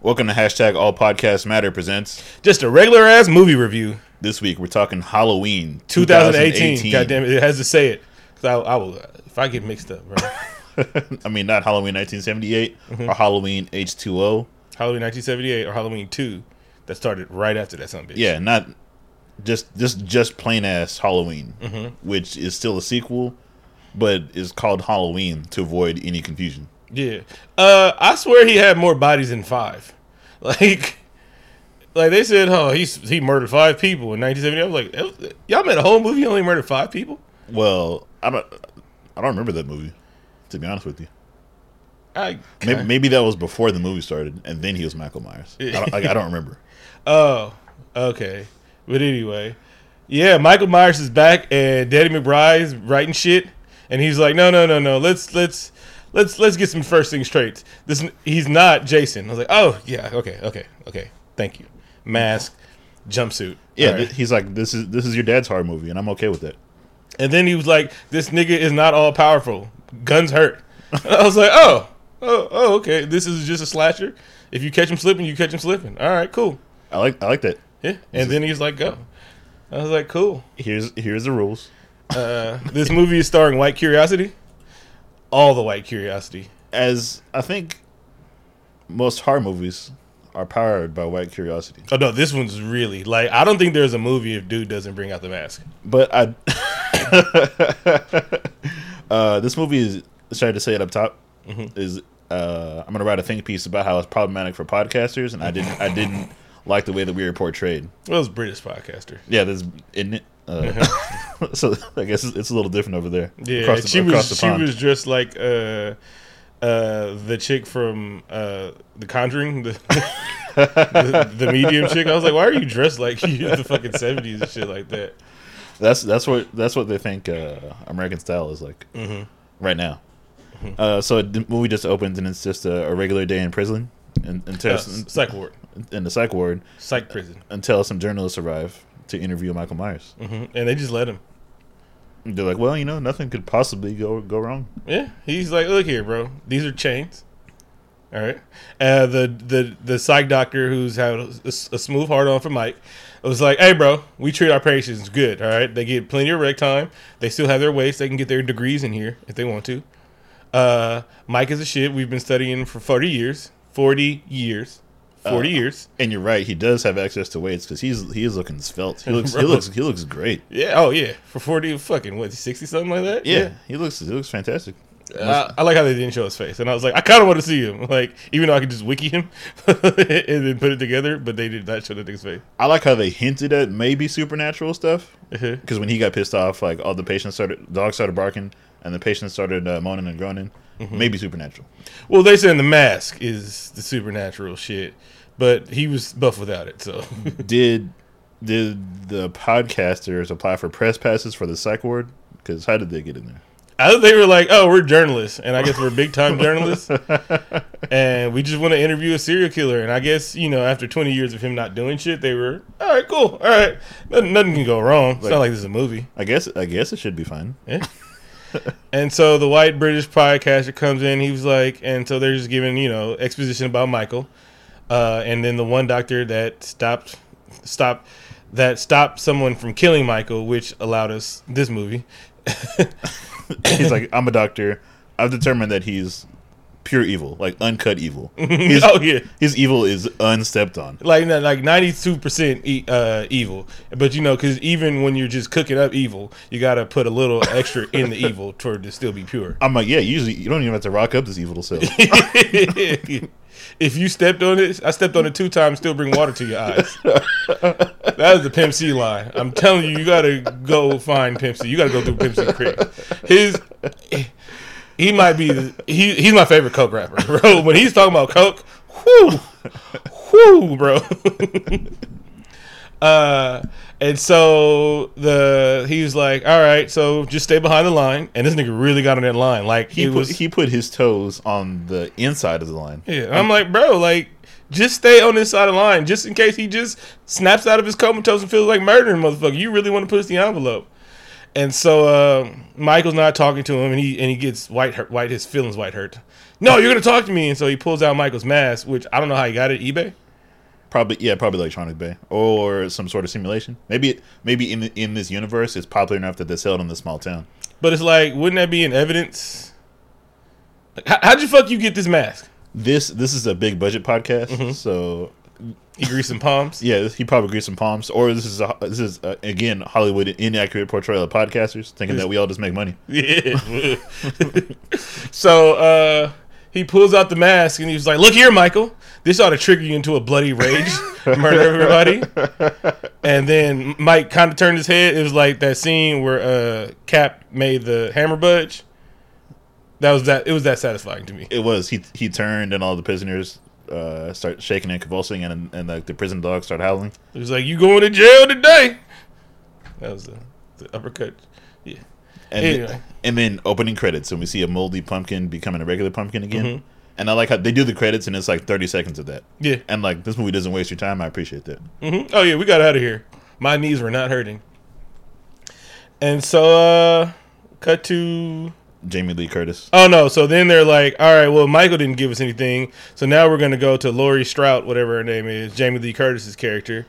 Welcome to hashtag All Podcasts Matter presents. Just a regular ass movie review. This week we're talking Halloween 2018. God damn it, it has to say it. 'Cause I, I will, if I get mixed up, bro. I mean, not Halloween 1978 Mm-hmm. or Halloween H2O. Halloween 1978 or Halloween 2 that started right after that son of a bitch. Yeah, not just just just plain ass Halloween, Mm-hmm. which is still a sequel, but is called Halloween to avoid any confusion. Yeah. Uh, I swear he had more bodies than five. Like, like they said, oh, he's he murdered five people in 1970. I was like, y'all made a whole movie, only murdered five people? Well, I don't I don't remember that movie. To be honest with you, I, maybe, maybe that was before the movie started, and then he was Michael Myers. I don't, like, I don't remember. Oh, okay. But anyway, yeah, Michael Myers is back, and Daddy McBride's writing shit, and he's like, no, no, no, no, let's let's let's let's get some first things straight. This he's not Jason. I was like, oh yeah, okay, okay, okay, thank you. Mask, jumpsuit, Yeah, right. th- he's like, this is this is your dad's horror movie, and I'm okay with it. and then he was like, this nigga is not all powerful. Guns hurt. I was like, oh, oh, oh, okay. This is just a slasher. If you catch him slipping, you catch him slipping. All right, cool. I like I like that. Yeah. And then he's like, go. I was like, cool. Here's here's the rules. Uh, this movie is starring White Curiosity. All the White Curiosity. As I think most horror movies are powered by white curiosity, Oh no, this one's really like I don't think there's a movie if dude doesn't bring out the mask. but I uh, this movie is sorry to say it up top is uh, I'm gonna write a think piece about how it's problematic for podcasters, and I didn't I didn't like the way that we were portrayed. Well, it's British podcaster. Yeah, there's isn't it. Uh, so I guess it's, it's a little different over there. Yeah, across the, she across was the she was dressed like uh uh the chick from uh The Conjuring, the the, the medium chick. I was like, why are you dressed like you the fucking seventies and shit like that? That's that's what that's what they think uh, American style is like Mm-hmm. right now. Uh, so the movie just opens and it's just a, a regular day in prison, and Uh, until psych ward, in the psych ward psych prison, until some journalists arrive to interview Michael Myers. hmm and they just let him. They're like, well, you know, nothing could possibly go go wrong. Yeah, he's like, look here, bro. These are chains. All right. Uh, the the the psych doctor who's had a, a smooth heart on for Mike was like, hey, bro, we treat our patients good. All right, they get plenty of rec time. They still have their waist. They can get their degrees in here if they want to. Uh, Mike is a shit. We've been studying for forty years. Forty years. Forty Uh, years. And you're right, he does have access to weights because he's he is looking svelte. He looks he looks he looks great. Yeah. Oh yeah. For forty, fucking what, sixty something like that. Yeah, he looks he looks fantastic. I, I like how they didn't show his face, and I was like, I kind of want to see him, like even though I could just wiki him and then put it together, but they did not show the nigga's face. I like how they hinted at maybe supernatural stuff. Uh-huh. because when he got pissed off, like all the patients started, dogs started barking, and the patient started uh, moaning and groaning. Mm-hmm. Maybe supernatural. Well, they said the mask is the supernatural shit, but he was buff without it. So did did the podcasters apply for press passes for the psych ward? Because how did they get in there? I think they were like, "Oh, we're journalists, and I guess we're big time journalists, and we just want to interview a serial killer." And I guess you know, after twenty years of him not doing shit, they were, "All right, cool, all right, nothing, nothing can go wrong." It's Like- not like this is a movie. I guess I guess it should be fine. Yeah. and so the white British podcaster comes in. He was like, and so they're just giving you know exposition about Michael, uh, and then the one doctor that stopped, stopped, that stopped someone from killing Michael, which allowed us this movie. He's like, I'm a doctor. I've determined that he's pure evil, like uncut evil. His, oh yeah, his evil is unstepped on. like like ninety two percent uh, evil. But you know, because even when you're just cooking up evil, you got to put a little extra in the evil for to still be pure. I'm like, yeah. Usually, you don't even have to rock up this evil to sell. if you stepped on it, I stepped on it two times. Still bring water to your eyes. that is the Pimp C line. I'm telling you, you gotta go find Pimp C. You gotta go through Pimp C Creek. His, he might be. He he's my favorite coke rapper, bro. When he's talking about coke, whoo, whoo, bro. uh, and so the he was like, all right, so just stay behind the line. And this nigga really got on that line, like He put, was. he put his toes on the inside of the line. Yeah, I'm like, bro, like, just stay on this side of the line, just in case he just snaps out of his comatose and feels like murdering motherfucker. You really want to push the envelope. And so uh, Michael's not talking to him, and he and he gets white hurt, white his feelings white hurt. No, you're gonna talk to me. And so he pulls out Michael's mask, which I don't know how he got it. eBay. Probably yeah, probably Electronic Bay or some sort of simulation. Maybe maybe in in this universe, it's popular enough that they sell it in the small town. But it's like, wouldn't that be in evidence? Like, how, how'd you fuck you get this mask? This this is a big budget podcast, Mm-hmm. so He greased some palms. yeah, he probably greased some palms. Or this is a, this is uh again Hollywood inaccurate portrayal of podcasters, thinking that we all just make money. Yeah. so uh, he pulls out the mask and he's like, "Look here, Michael. This ought to trigger you into a bloody rage, murder everybody." And then Mike kind of turned his head. It was like that scene where uh, Cap made the hammer budge. That was that. It was that satisfying to me. It was he he turned and all the prisoners uh, start shaking and convulsing, and and like the prison dogs start howling. It was like, "You going to jail today?" That was the, the uppercut. Yeah. And Anyway. and then opening credits, and we see a moldy pumpkin becoming a regular pumpkin again. Mm-hmm. And I like how they do the credits, and it's like thirty seconds of that. Yeah. And like this movie doesn't waste your time. I appreciate that. hmm Oh yeah, we got out of here. My knees were not hurting. And so, uh, cut to. Jamie Lee Curtis. Oh no! So then they're like, "All right, well, Michael didn't give us anything, so now we're gonna go to Laurie Strode, whatever her name is, Jamie Lee Curtis's character,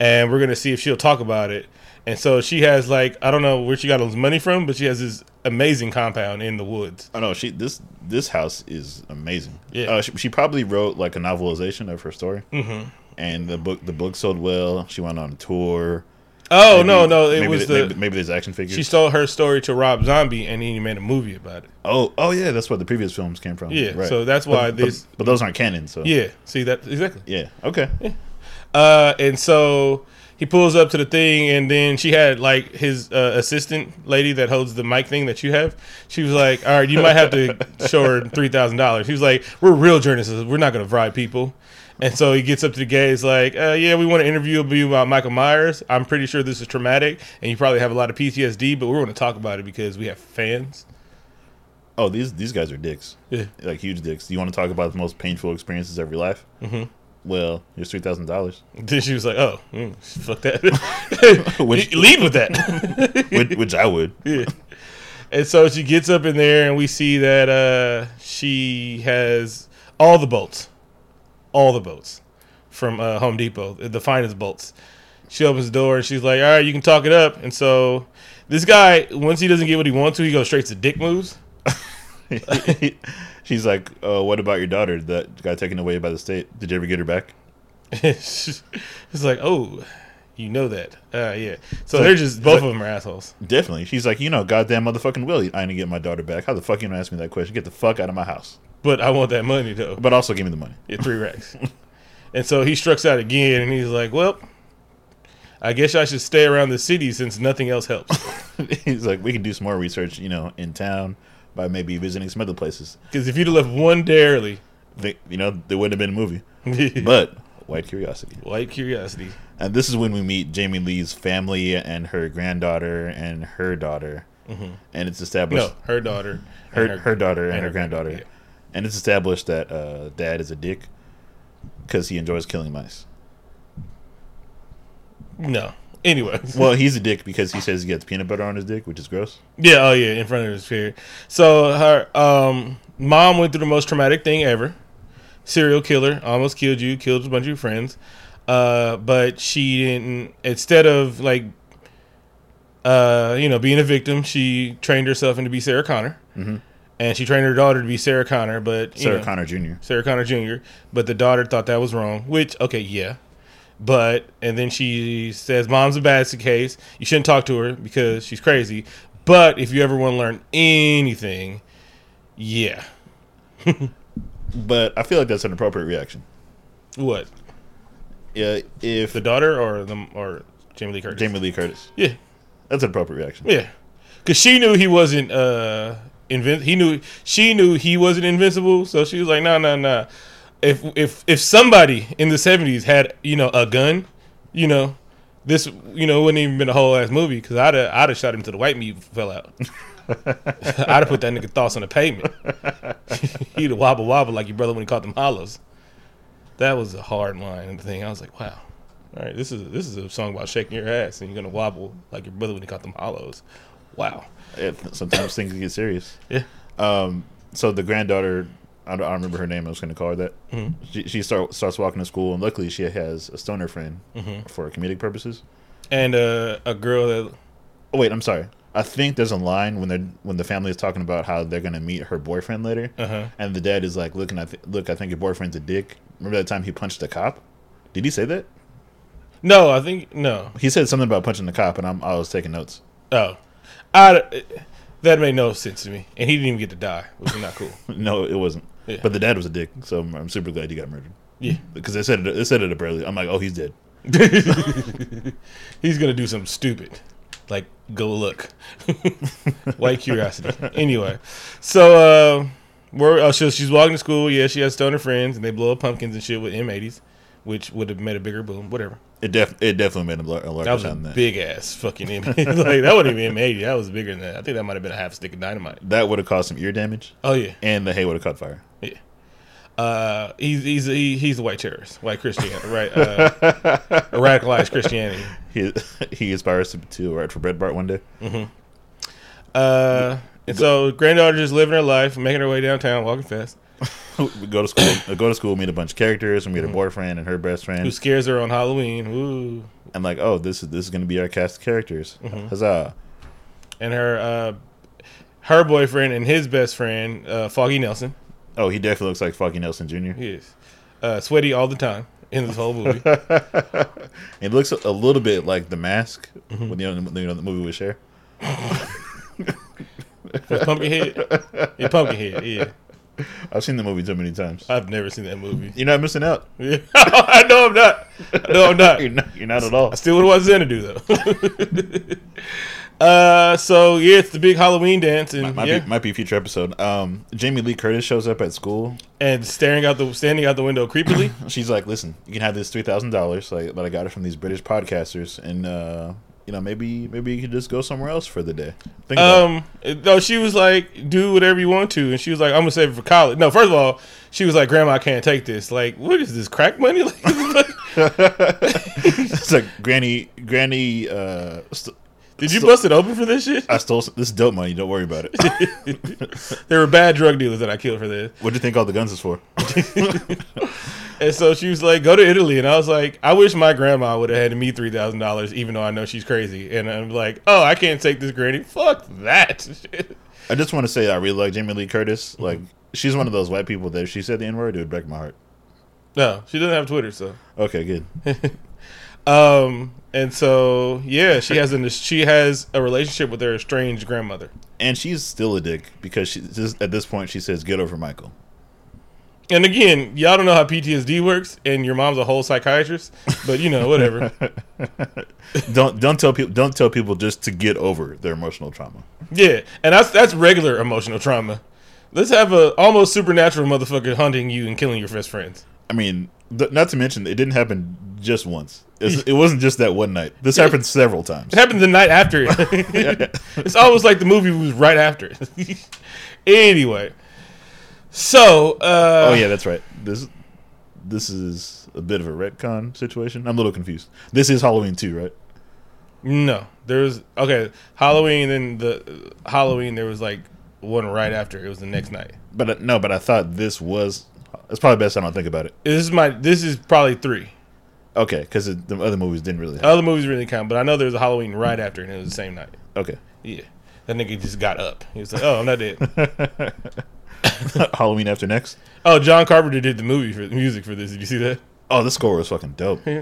and we're gonna see if she'll talk about it." And so she has like, I don't know where she got all this money from, but she has this amazing compound in the woods. Oh no, she this this house is amazing. Yeah. uh, she, she probably wrote like a novelization of her story, mm-hmm. and the book the book sold well. She went on a tour. Oh Maybe- no, no, it maybe was the, maybe, maybe there's action figures. she stole her story to Rob Zombie, and then he made a movie about it. oh oh yeah, that's where the previous films came from. Yeah, right. so that's why But- this- But, but those aren't canon. So Yeah, see that exactly. yeah. Okay. Uh, and so he pulls up to the thing, and then she had like his uh, assistant lady that holds the mic thing that you have. She was like, "All right, you might have to show her three thousand dollars." He was like, "We're real journalists. We're not going to bribe people." And so he gets up to the guy. He's like, uh, "Yeah, we want to interview you about Michael Myers. I'm pretty sure this is traumatic, and you probably have a lot of PTSD, but we're going to talk about it because we have fans." Oh, these these guys are dicks. Yeah. Like huge dicks. Do you want to talk about the most painful experiences of your life? Mm-hmm. Well, here's three thousand dollars. Then she was like, "Oh, mm, fuck that. Which- Lead with that." which, which I would. Yeah. And so she gets up in there, and we see that uh, she has all the bolts, all the bolts from uh, Home Depot, the finest bolts. She opens the door, and she's like, "All right, you can talk it up." And so this guy, once he doesn't get what he wants to, he goes straight to dick moves. She's like, "Oh, what about your daughter that got taken away by the state? Did you ever get her back?" it's like, "Oh, you know that? Uh, yeah." So they're just both of them are assholes. Definitely. She's like, "You know, goddamn motherfucking will I didn't get my daughter back? How the fuck you gonna ask me that question? Get the fuck out of my house." But I want that money though. But also give me the money. Yeah, three racks. and so he strikes out again, and he's like, "Well, I guess I should stay around the city since nothing else helps." He's like, "We can do some more research, you know, in town by maybe visiting some other places." Because if you'd have left one day early, They, you know, there wouldn't have been a movie. But white curiosity. white curiosity. And this is when we meet Jamie Lee's family and her granddaughter and her daughter. Mm-hmm. And it's established No, her daughter, her, and her, daughter and, and her her granddaughter. granddaughter, And it's established that uh, dad is a dick because he enjoys killing mice. No. Anyway, Well, he's a dick because he says he gets peanut butter on his dick, which is gross. yeah, oh yeah, in front of his chair. So her um, mom went through the most traumatic thing ever. Serial killer almost killed you, killed a bunch of your friends. Uh, but she didn't. Instead of like, uh, you know, being a victim, she trained herself into be Sarah Connor, mm-hmm. And she trained her daughter to be Sarah Connor. But Sarah know, Connor Jr. Sarah Connor Jr. But the daughter thought that was wrong. Which okay, yeah. But and then she says, "Mom's a basket case. You shouldn't talk to her because she's crazy. But if you ever want to learn anything, yeah, But I feel like that's an appropriate reaction. what Yeah, if the daughter or the or Jamie Lee Curtis? Jamie Lee Curtis, Yeah, that's an appropriate reaction. yeah, because she knew he wasn't uh He knew she knew he wasn't invincible. So she was like, "No, no, no. If if if somebody in the seventies had you know a gun, you know." This you know wouldn't even been a whole ass movie because I'd have, I'd have shot him to the white meat fell out. I'd have put that nigga thoughts on the pavement. He'd wobble wobble like your brother when he caught them hollows. That was a hard line thing. I was like, wow. All right, this is this is a song about shaking your ass and you're gonna wobble like your brother when he caught them hollows. Wow. Sometimes things get serious. Yeah. Um, so the granddaughter I don't, I don't remember her name. I was going to call her that. She, she start, starts walking to school, and luckily she has a stoner friend for comedic purposes. And uh, a girl that Oh wait, I'm sorry. I think there's a line when they're when the family is talking about how they're gonna meet her boyfriend later, Uh-huh. and the dad is like, "Looking, I th- look, I think your boyfriend's a dick." Remember that time he punched the cop? Did he say that? no, I think no. He said something about punching the cop, and I'm, I was taking notes. Oh, I that made no sense to me. And he didn't even get to die, which is not cool. No, it wasn't. Yeah. But the dad was a dick, so I'm, I'm super glad he got murdered Yeah, because they said it. They said it abruptly. I'm like, oh, he's dead. he's gonna do something stupid, like go look. White curiosity. Anyway, so uh, we're uh, so she's walking to school. Yeah, she has stoner friends, and they blow up pumpkins and shit with M80s, which would have made a bigger boom. Whatever. It def it definitely made a, lar- a larger That was a than that. big ass fucking M80. like that wouldn't even M80. That was bigger than that. I think that might have been a half stick of dynamite. That would have caused some ear damage, Oh yeah, and the hay would have caught fire. yeah. Uh, he's he's he, he's the white terrorist, white Christian, right? Uh, radicalized Christianity. He he aspires to, to write for Breitbart one day. Uh, and so granddaughter just living her life, making her way downtown, walking fast. We go to school. go to school. Meet a bunch of characters. We meet her boyfriend and her best friend, Who scares her on Halloween? Ooh. I'm like, oh, this is this is gonna be our cast of characters. Huzzah! and her uh, her boyfriend and his best friend, uh, Foggy Nelson. Oh, he definitely looks like Foggy Nelson Jr. He is uh, sweaty all the time in this whole movie. It looks a little bit like The Mask when you know, the- you know the movie with Cher. Pumpkinhead, yeah, Pumpkinhead. Yeah, I've seen the movie too many times. I've never seen that movie. You're not missing out. Yeah. I know I'm not. Know I'm not. You're not. You're not at all. I still would want Xanadu though. uh, so yeah, it's the big Halloween dance, and Might yeah, be might be a future episode. Um, Jamie Lee Curtis shows up at school. and staring out the standing out the window creepily. She's like, "Listen, you can have this three thousand dollars, like, but I got it from these British podcasters, and uh, you know, maybe maybe you could just go somewhere else for the day." Think. Um, no, she was like, "Do whatever you want to," and she was like, "I'm gonna save it for college." No, first of all, she was like, "Grandma, I can't take this. Like, what is this crack money?" Like, it's like Granny, Granny. Uh, st- did you bust it open for this shit? I stole some, this is dope money. Don't worry about it. There were bad drug dealers that I killed for this. what do you think all the guns is for? And so she was like, "Go to Italy," and I was like, "I wish my grandma would have had me three thousand dollars, even though I know she's crazy." And I'm like, "Oh, I can't take this, Granny. Fuck that." I just want to say I really like Jamie Lee Curtis. Mm-hmm. Like, she's one of those white people that if she said the N word, it would break my heart. no, she doesn't have Twitter, so. Okay, good. Um, and so yeah, she has an she has a relationship with her estranged grandmother. And she's still a dick because she just, at this point she says, "Get over Michael." And again, y'all don't know how PTSD works, and your mom's a whole psychiatrist, but you know, whatever. don't don't tell people don't tell people just to get over their emotional trauma. yeah, and that's that's regular emotional trauma. Let's have a almost supernatural motherfucker hunting you and killing your best friends. I mean, th- not to mention it didn't happen just once. It's, it wasn't just that one night. This happened several times. It happened the night after it. it's almost like the movie was right after it. anyway, so uh, Oh yeah, that's right. This this is a bit of a retcon situation. I'm a little confused. This is Halloween too, right? No, there was okay Halloween and the Halloween. There was like one right after. It was the next night. But uh, no, but I thought this was. It's probably best I don't think about it. This is my. This is probably three. Okay, because the other movies didn't really. Have. Other movies really count, but I know there was a Halloween right after, and it was the same night. Okay, Yeah, that nigga just got up. He was like, "Oh, I'm not dead." Halloween after next. oh, John Carpenter did the movie for the music for this. Did you see that? Oh, the score was fucking dope. I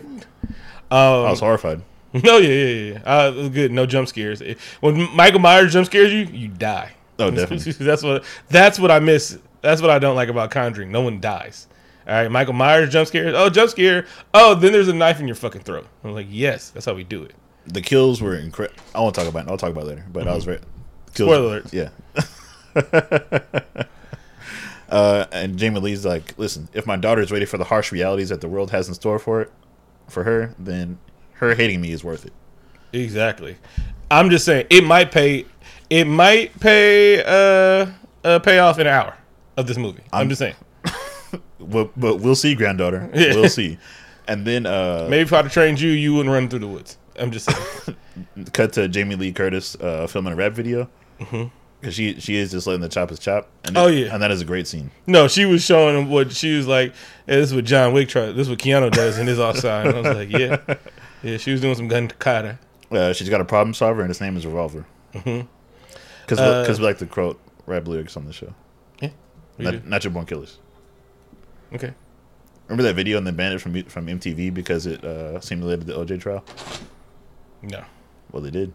Um, was horrified. no, yeah, yeah, yeah. Uh, it was good. No jump scares. When Michael Myers jump scares you, you die. Oh, definitely. that's what. That's what I miss. That's what I don't like about Conjuring. No one dies. All right, Michael Myers jump scares. Oh, jump scare. Oh, then there's a knife in your fucking throat. I'm like, yes, that's how we do it. The kills were incredible. I won't talk about. it. I'll talk about it later. But I was right. Kills, Spoiler alert. Yeah. uh, and Jamie Lee's like, listen, if my daughter is ready for the harsh realities that the world has in store for it, for her, then her hating me is worth it. Exactly. I'm just saying it might pay. It might pay. Uh, uh pay off in an hour of this movie. I'm, I'm- just saying. But, but we'll see, granddaughter. We'll see. And then uh, Maybe if I'd have trained you, you wouldn't run through the woods. I'm just saying. cut to Jamie Lee Curtis uh, filming a rap video. because she she is just letting the choppers chop. And Oh, it- yeah. and that is a great scene. No, she was showing him what she was like. Hey, this is what John Wick tried. This is what Keanu does in his offside. And I was like, yeah, yeah. She was doing some gun kata. Uh, she's got a problem solver, and his name is Revolver. Mhm. Because Uh, we like to quote rap lyrics on the show. We Not, do. Natural Born Killers. Okay. Remember that video and they banned it from from MTV because it uh, simulated the OJ trial? No. Well, they did.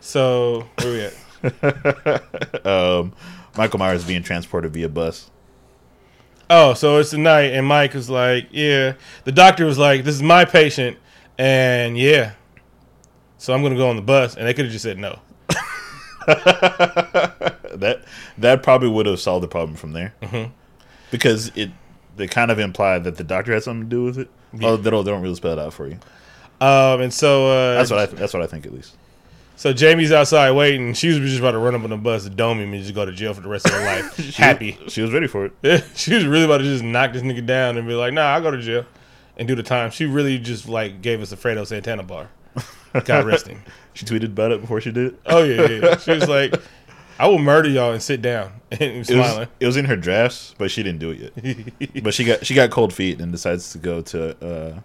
So where are we at? um, Michael Myers being transported via bus. Oh, so it's the night, and Mike was like, "Yeah." The doctor was like, "This is my patient," and yeah. So I'm gonna go on the bus, and they could have just said no. that that probably would have solved the problem from there, Mhm. Because it they kind of implied that the doctor had something to do with it. Yeah. Oh, they don't, they don't really spell it out for you. Um, and so uh, That's what I that's what I think at least. So Jamie's outside waiting. She was just about to run up on the bus and dome him and just go to jail for the rest of her life. She- Happy. she was ready for it. Yeah, she was really about to just knock this nigga down and be like, "Nah, I'll go to jail and do the time." She really just like gave us a Fredo Santana bar. God rest him. She tweeted about it before she did it. Oh yeah, yeah. She was like, "I will murder y'all and sit down." And It was, it was in her drafts, but she didn't do it yet. but she got she got cold feet and decides to go to uh,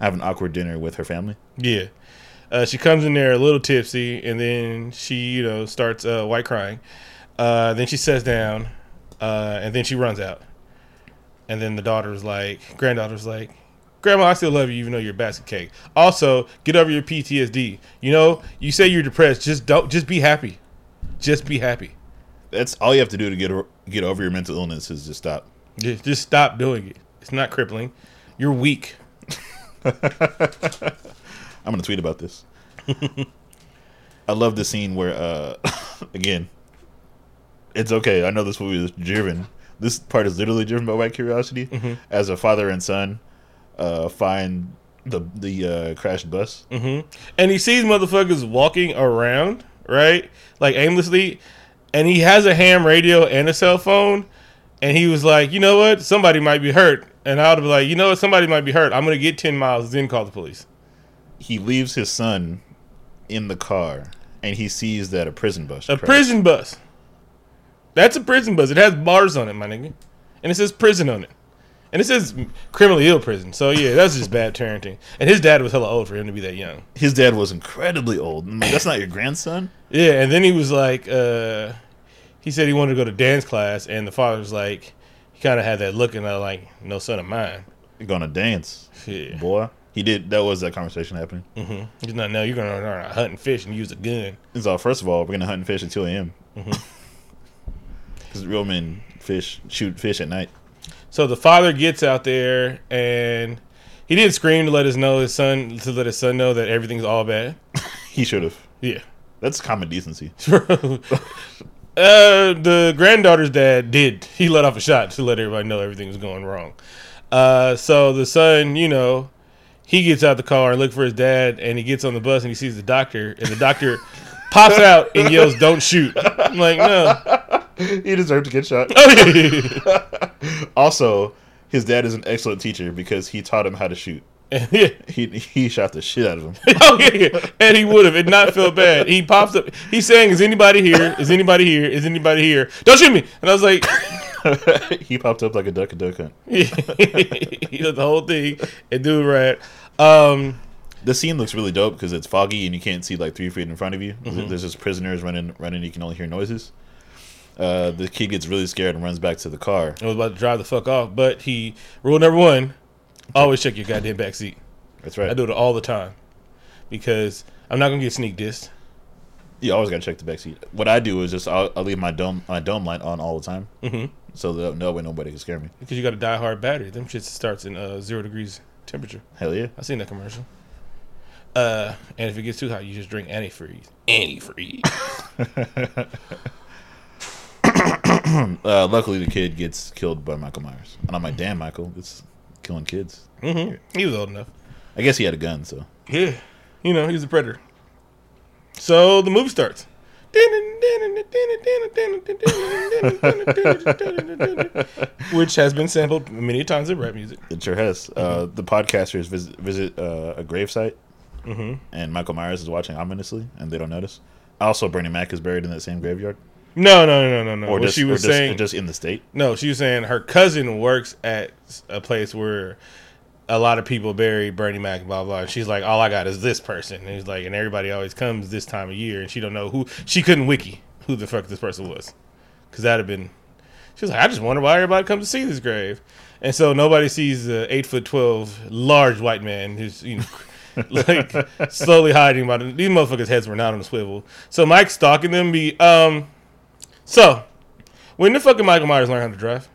have an awkward dinner with her family. Yeah. Uh, she comes in there a little tipsy, and then she, you know, starts uh, white crying. Uh, then she sits down, uh, and then she runs out. And then the daughter's like, granddaughter's like, Grandma, I still love you, even though you're a basket cake. Also, get over your PTSD. You know, you say you're depressed. Just don't. Just be happy. Just be happy. That's all you have to do to get get over your mental illness is just stop. Just, just stop doing it. It's not crippling. You're weak. I'm gonna tweet about this. I love the scene where, uh, again, it's okay. I know this movie is driven. This part is literally driven by white curiosity. As a father and son uh, find the the uh, crashed bus. hmm And he sees motherfuckers walking around, right? Like aimlessly. And he has a ham radio and a cell phone. And he was like, you know what? Somebody might be hurt. And I would be like, you know what? Somebody might be hurt. I'm going to get 10 miles, then call the police. He leaves his son in the car, and he sees that a prison bus. A crashed. prison bus. That's a prison bus. It has bars on it, my nigga. And it says prison on it. And it says criminally ill prison. So, yeah, that's just bad parenting. And his dad was hella old for him to be that young. His dad was incredibly old. Like, That's not your grandson. Yeah, and then he was like, uh, he said he wanted to go to dance class, and the father was like, he kind of had that look, and I like, no son of mine. You're gonna dance, Yeah. boy. He did. That was that conversation happening. Mm-hmm. He's not, no, you're going to learn how to hunt and fish and use a gun. It's all. First of all, we're gonna hunt and fish at 2 a.m. Mhm. Because real men fish, shoot fish at night. So the father gets out there, and he didn't scream to let his know his son to let his son know that everything's all bad. He should have. Yeah. That's common decency. uh, the granddaughter's dad did. He let off a shot to let everybody know everything was going wrong. Uh, so the son, you know, he gets out the car and look for his dad, and he gets on the bus and he sees the doctor, and the doctor pops out and yells, "Don't shoot!" I'm like, no. he deserved to get shot. Oh. Also, his dad is an excellent teacher because he taught him how to shoot. Yeah. He he shot the shit out of him. Oh yeah, yeah. and he would have and not felt bad. He pops up. He's saying, "Is anybody here? Is anybody here? Is anybody here? Don't shoot me!" And I was like, he popped up like a duck a duck hunt. he did the whole thing and do it right. Um, The scene looks really dope because it's foggy and you can't see like three feet in front of you. Mm-hmm. There's just prisoners running, running. You can only hear noises. Uh, the kid gets really scared and runs back to the car. I was about to drive the fuck off, but he rule number one: always check your goddamn back seat. That's right. I do it all the time because I'm not gonna get sneak dissed. You always gotta check the back seat. What I do is just I'll, I'll leave my dome my dome light on all the time, Mm-hmm. so that no way nobody can scare me. Because you got a die hard battery. Them shits starts in uh, zero degrees temperature. Hell yeah! I seen that commercial. Uh, and if it gets too hot, you just drink antifreeze. Antifreeze. Uh, luckily, the kid gets killed by Michael Myers, and I'm like, damn, Michael, it's killing kids. mm-hmm. He was old enough. I guess he had a gun, so Yeah, you know he's a predator. So the movie starts. Which has been sampled many times in rap music. it sure has. Uh, Mm-hmm. the podcasters visit, visit uh, a gravesite, Mm-hmm. and Michael Myers is watching ominously, and they don't notice. Also, Bernie Mac is buried in that same graveyard, No, no, no, no, no. or What just, she was just, saying, just in the state. no, she was saying her cousin works at a place where a lot of people bury Bernie Mac, blah blah. And she's like, all I got is this person. And he's like, and everybody always comes this time of year, and she don't know who. She couldn't wiki who the fuck this person was, because that'd have been. She was like, I just wonder why everybody comes to see this grave, and so nobody sees the eight foot twelve large white man who's you know. like slowly hiding by the, these motherfuckers' heads were not on a swivel. So Mike's stalking them. Be um, so when the fucking Michael Myers learn how to drive?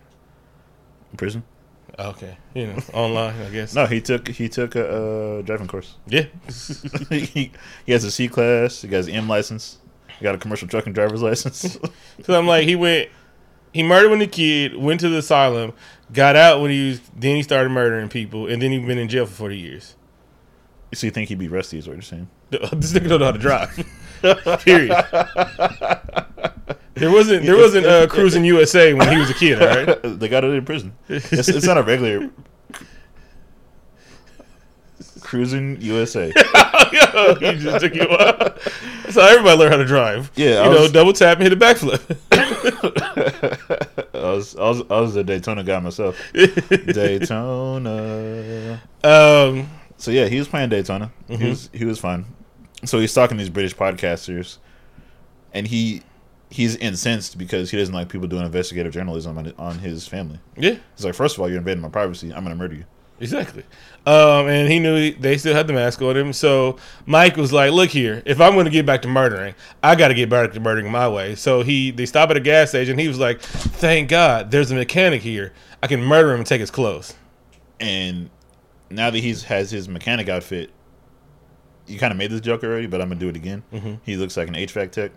In prison? Okay, you know, online, I guess. No, he took he took a uh, driving course. Yeah, he, he has a C class. He got his M license. He got a commercial trucking driver's license. so I'm like, he went, he murdered when the kid, went to the asylum, got out when he was, then he started murdering people, and then he been in jail for 40 years. so you think he'd be rusty? Is what you're saying? This nigga don't know how to drive. Period. There wasn't there wasn't uh, Cruis'n USA when he was a kid, all right? they got it in prison. It's, it's not a regular Cruis'n USA. Yo, he just took you out. That's how everybody learned how to drive. Yeah, I you know, was- double tap and hit a backflip. I was I was I was a Daytona guy myself. Daytona. um, So yeah, he was playing Daytona. Mm-hmm. He was he was fun. So he's talking to these British podcasters, and he he's incensed because he doesn't like people doing investigative journalism on, on his family. yeah, He's like, first of all, you're invading my privacy. I'm gonna murder you. Exactly. Um, and he knew he- they still had the mask on him. So Mike was like, "Look here, if I'm going to get back to murdering, I got to get back to murdering my way." So he they stop at a gas station. He was like, "Thank God, there's a mechanic here. I can murder him and take his clothes." And now that he's has his mechanic outfit, you kind of made this joke already, but I'm gonna do it again. Mm-hmm. He looks like an HVAC tech.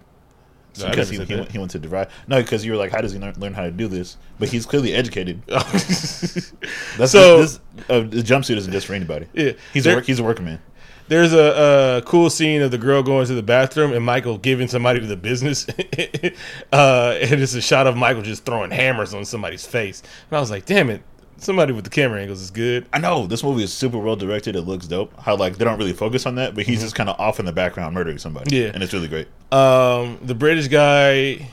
No, because he, he, went, he went to DeVry. No, because you were like, how does he learn, learn how to do this? But he's clearly educated. That's So- this, uh, the jumpsuit isn't just for anybody. yeah, He's there- a work, he's a working man. There's a, a cool scene of the girl going to the bathroom and Michael giving somebody to the business. uh, and it's a shot of Michael just throwing hammers on somebody's face. And I was like, damn it, somebody with the camera angles is good. I know this movie is super well directed. It looks dope. How like they don't really focus on that, but he's just kind of off in the background murdering somebody. Mm-hmm. Yeah. and it's really great. Um, the British guy,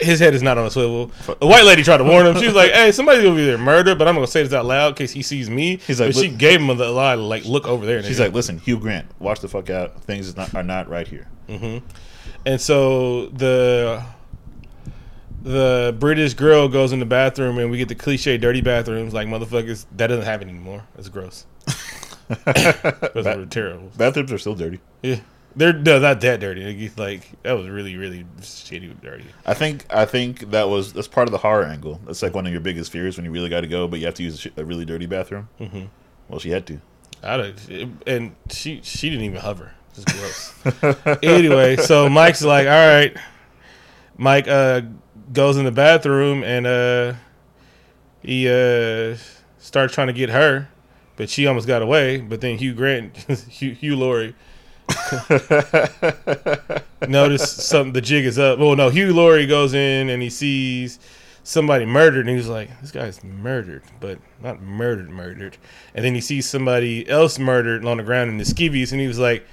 his head is not on a swivel. The white lady tried to warn him. She was like, "Hey, somebody's gonna be there murdered, but I'm gonna say this out loud in case he sees me." He's like, but she gave him the lie like look over there. She's like, listen, Hugh Grant, watch the fuck out. Things is not, are not right here. and so the the British girl goes in the bathroom, and we get the cliche dirty bathrooms. Like motherfuckers, that doesn't happen anymore. That's gross. Those Ba- were terrible. Bathrooms are still dirty. Yeah, they're no, not that dirty. Like, that was really, really shitty dirty. I think I think that was that's part of the horror angle. That's like one of your biggest fears when you really got to go, but you have to use a, sh- a really dirty bathroom. Mm-hmm. Well, she had to. I and she she didn't even hover. Just gross. anyway, so Mike's like, all right. Mike uh, goes in the bathroom and uh, he uh, starts trying to get her, but she almost got away. But then Hugh Grant, Hugh, Hugh Laurie, notice something. The jig is up. Well, no, Hugh Laurie goes in and he sees somebody murdered, and he's like, "This guy's murdered, but not murdered, murdered." And then he sees somebody else murdered on the ground in the skivvies, and he was like,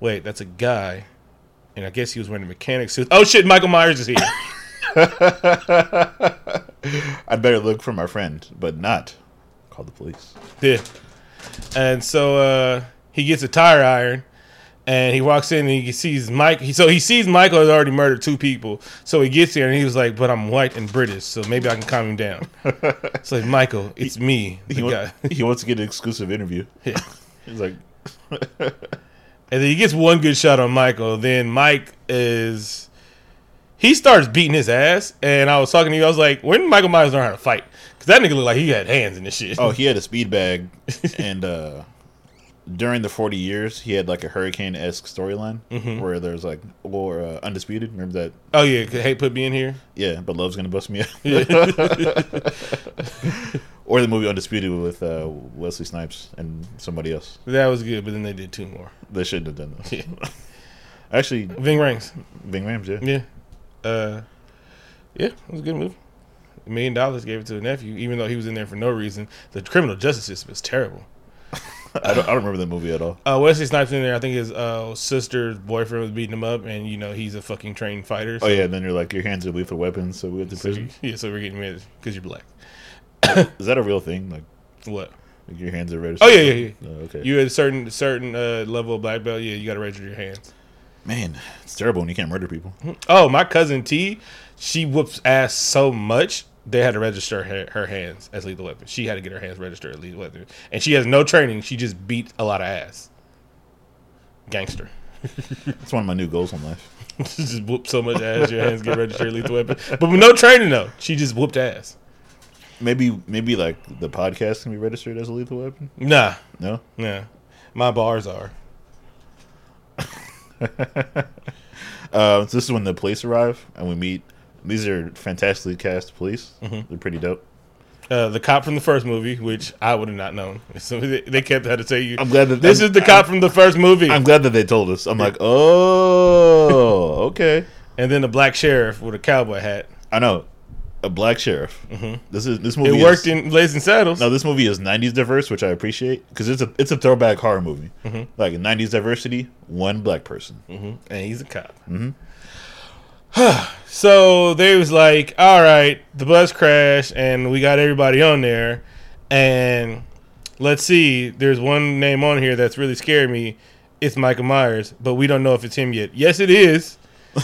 "Wait, that's a guy." And I guess he was wearing a mechanic suit. Oh shit, Michael Myers is here. I'd better look for my friend, but not call the police. Yeah. And so uh, he gets a tire iron and he walks in and he sees Mike. He, so he sees Michael has already murdered two people. So he gets there and he was like, But I'm white and British, so maybe I can calm him down. it's like, Michael, it's me, the He, wa- guy. he wants to get an exclusive interview. Yeah. He's like, And then he gets one good shot on Michael. Then Mike is. He starts beating his ass. And I was talking to you, I was like, When did Michael Myers learn how to fight? Because that nigga looked like he had hands in this shit. oh, he had a speed bag, and uh, during the forty years, he had like a hurricane esque storyline Mm-hmm. where there's like or uh, undisputed. Remember that? Oh, yeah. Hey, put me in here. Yeah, but love's gonna bust me out. or the movie Undisputed with uh, Wesley Snipes and somebody else. That was good, but then they did two more. They shouldn't have done those. Yeah. Actually, Ving Rhames. Ving Rhames, yeah. Yeah. Uh, yeah, it was a good movie. A million dollars gave it to the nephew, even though he was in there for no reason. The criminal justice system is terrible. I don't, I don't remember that movie at all. Uh, Wesley Snipes in there. I think his uh, sister's boyfriend was beating him up, and you know he's a fucking trained fighter. Oh yeah, and then you're like your hands are lethal weapons, so we went to So prison. you- yeah, so we're getting mad because you're black. Is that a real thing? Like, What? like your hands are registered? Oh yeah, yeah, yeah. Oh, okay. You at a certain certain uh, level of black belt, yeah, you got to register your hands. Man, it's terrible when you can't murder people. Oh, my cousin T, she whoops ass so much they had to register her, her hands as lethal weapon. She had to get her hands registered as lethal weapon, and she has no training. She just beat a lot of ass. Gangster. That's one of my new goals in life. just whooped so much ass your hands get registered as lethal weapon, but with no training though. She just whooped ass. Maybe, maybe like the podcast can be registered as a lethal weapon. Nah, No. nah. My bars are. Uh, so this is when the police arrive and we meet. These are fantastically cast police. Mm-hmm. They're pretty dope. Uh, the cop from the first movie, which I would have not known. So they, they kept had to tell you. I'm glad that this I'm- is the cop from the first movie. I'm glad that they told us. I'm like, oh, okay. and then the black sheriff with a cowboy hat. I know a black sheriff. This is this movie. Mm-hmm. It is- worked in Blazing Saddles. No, this movie is '90s diverse, which I appreciate because it's a it's a throwback horror movie. Mm-hmm. Like '90s diversity, one black person. and he's a cop. so they was like, "All right, the bus crashed, and we got everybody on there, and let's see. There's one name on here that's really scared me. It's Michael Myers, but we don't know if it's him yet. Yes, it is."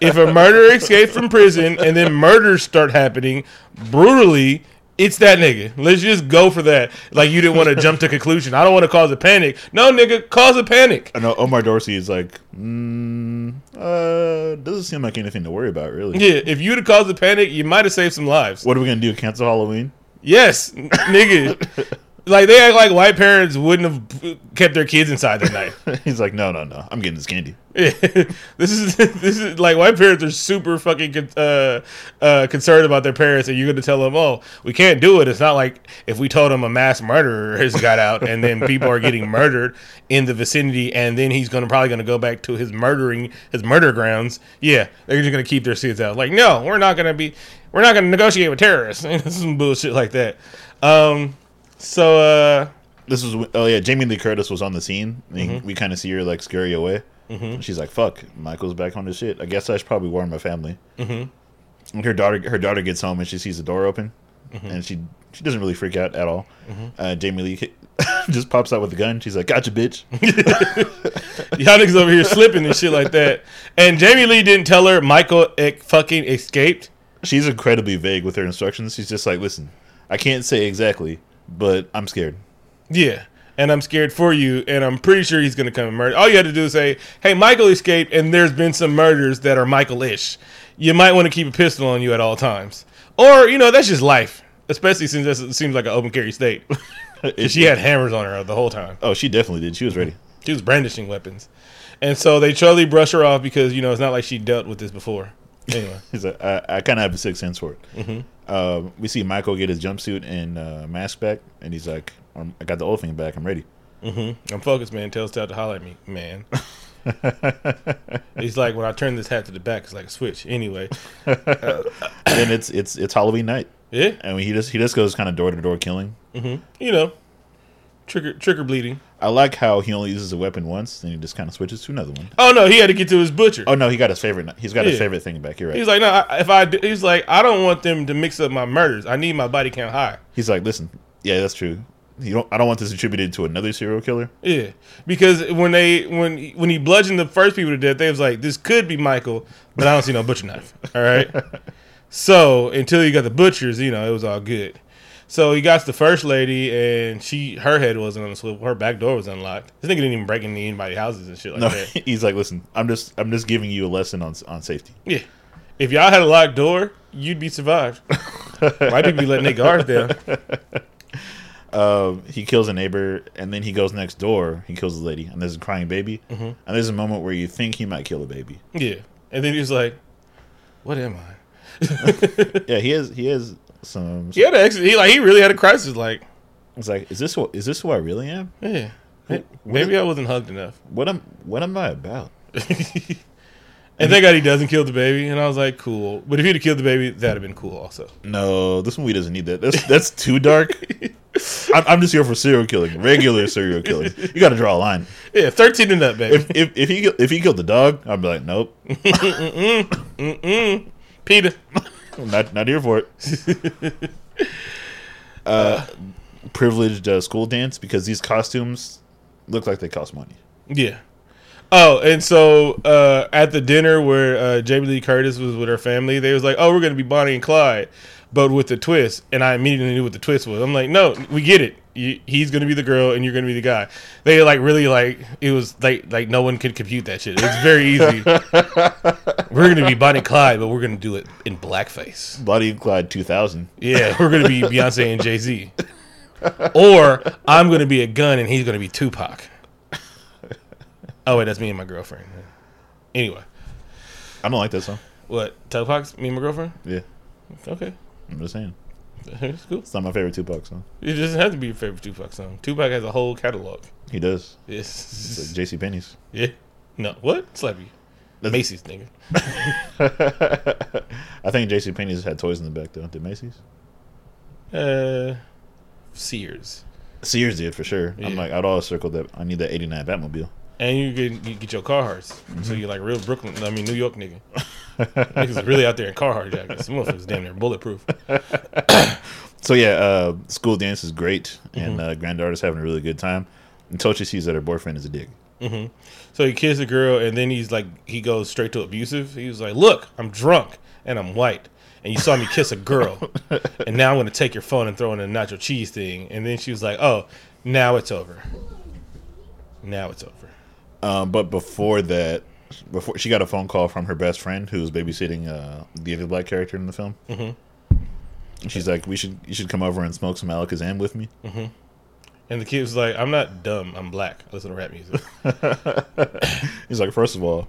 if a murderer escapes from prison and then murders start happening brutally, it's that nigga. Let's just go for that. Like you didn't want to jump to conclusion. I don't want to cause a panic. No, nigga, cause a panic. I know Omar Dorsey is like, mm, uh, doesn't seem like anything to worry about, really. Yeah, if you'd have caused a panic, you might have saved some lives. What are we gonna do? Cancel Halloween? Yes, nigga. like they act like white parents wouldn't have kept their kids inside that night. He's like, no, no, no. I'm getting this candy. This is this is like white parents are super fucking uh, uh, concerned about their parents, and you're going to tell them, "Oh, we can't do it." It's not like if we told them a mass murderer has got out, and then people are getting murdered in the vicinity, and then he's going to probably going to go back to his murdering his murder grounds. Yeah, they're just going to keep their kids out. Like, no, we're not going to be, we're not going to negotiate with terrorists. Some bullshit like that. Um, so uh, This was oh yeah, Jamie Lee Curtis was on the scene. Mm-hmm. We kind of see her like scurry away. Mm-hmm. She's like, "Fuck, Michael's back on his shit. I guess I should probably warn my family." Mm-hmm. And her daughter, her daughter gets home and she sees the door open, Mm-hmm. and she she doesn't really freak out at all. Uh, Jamie Lee just pops out with a gun. She's like, "Gotcha, bitch." Y'all niggas over here slipping and shit like that. And Jamie Lee didn't tell her Michael e- fucking escaped. She's incredibly vague with her instructions. She's just like, "Listen, I can't say exactly, but I'm scared." Yeah. And I'm scared for you, and I'm pretty sure he's gonna come and murder. All you had to do is say, "Hey, Michael escaped, and there's been some murders that are Michael-ish. You might want to keep a pistol on you at all times, or you know that's just life, especially since this seems like an open carry state. she had hammers on her the whole time. Oh, she definitely did. She was ready. She was brandishing weapons, and so they totally brush her off because you know it's not like she dealt with this before. Anyway, He's like, I, I kind of have a sixth sense for it. Mm-hmm. Uh, we see Michael get his jumpsuit and uh, mask back, and he's like, "I'm- "I got the old thing back. I'm ready." I'm focused, man. Tell Stout to holler at me, man. He's like, when I turn this hat to the back, it's like a switch. Anyway, and it's it's it's Halloween night, yeah, and he just he just goes kind of door to door killing. you know, trigger trigger bleeding. I like how he only uses a weapon once, then he just kind of switches to another one. Oh no, he had to get to his butcher. Oh no, he got his favorite. He's got his favorite thing back. You're right. He's like, no, I, if I, he's like, I don't want them to mix up my murders. I need my body count high. He's like, listen, yeah, that's true. You don't. I don't want this attributed to another serial killer. Yeah, because when they when when he bludgeoned the first people to death, they was like, this could be Michael, but I don't see no butcher knife. All right. so until you got the butchers, you know, it was all good. So he got the first lady, and she her head wasn't on the swivel. Her back door was unlocked. This nigga didn't even break into anybody's houses and shit like No, that. he's like, listen, I'm just I'm just giving you a lesson on on safety. Yeah. If y'all had a locked door, you'd be survived. White people be letting their guards down. Um, he kills a neighbor, and then he goes next door. He kills the lady, and there's a crying baby. Mm-hmm. And there's a moment where you think he might kill a baby. Yeah. And then he's like, "What am I?" Yeah, he has he has some. He had a, he like he really had a crisis. Like, It's like, is this what is this who I really am? yeah, maybe I wasn't hugged enough. What am what am I about? And thank God he doesn't kill the baby. And I was like, cool. But if he'd have killed the baby, that'd have been cool also. No, this movie doesn't need that. That's that's too dark. I'm, I'm just here for serial killing, regular serial killing. You got to draw a line. Yeah, 13 and up, baby. If if if he if he killed the dog, I'd be like, nope, Peter. Not not here for it. Uh, privileged uh, school dance because these costumes look like they cost money. Yeah. Oh, and so uh, at the dinner where uh, Jamie Lee Curtis was with her family, they was like, "Oh, we're gonna be Bonnie and Clyde," but with the twist. And I immediately knew what the twist was. I'm like, "No, we get it. You, he's gonna be the girl, and you're gonna be the guy." They like really like it was like like no one could compute that shit. It's very easy. we're gonna be Bonnie Clyde, but we're gonna do it in blackface. Bonnie and Clyde 2000. Yeah, we're gonna be Beyonce and Jay Z. Or I'm gonna be a gun and he's gonna be Tupac. Oh wait, that's me and my girlfriend. Anyway, I don't like that song. what Tupac's me and my girlfriend? Yeah, Okay, I'm just saying. It's cool. It's not my favorite Tupac song. It doesn't have to be your favorite Tupac song. Tupac has a whole catalog. He does. Yes. It's like J.C. Penney's. yeah. No. What? Slap you. That's- Macy's nigga. I think J.C. Penney's had toys in the back though. Did Macy's? Uh, Sears. Sears did for sure. I'm like, I'd always circle that. I need that '89 Batmobile. And you get you get your Carhartts, so you're like real Brooklyn. I mean New York nigga. Niggas really out there in Carhartt jackets. Some motherfuckers damn near bulletproof. So yeah, uh, school dance is great, and Mm-hmm. uh, granddaughter's having a really good time until she sees that her boyfriend is a dick. So he kisses a girl, and then he's like, he goes straight to abusive. He was like, "Look, I'm drunk and I'm white, and you saw me kiss a girl, and now I'm going to take your phone and throw in a nacho cheese thing." And then she was like, "Oh, now it's over. Now it's over." Um, but before that, before she got a phone call from her best friend who was babysitting uh, the other black character in the film. Mm-hmm. She's like, "We should, you should come over and smoke some Alakazam with me." And the kid was like, "I'm not dumb. I'm black. I listen to rap music." He's like, first of all,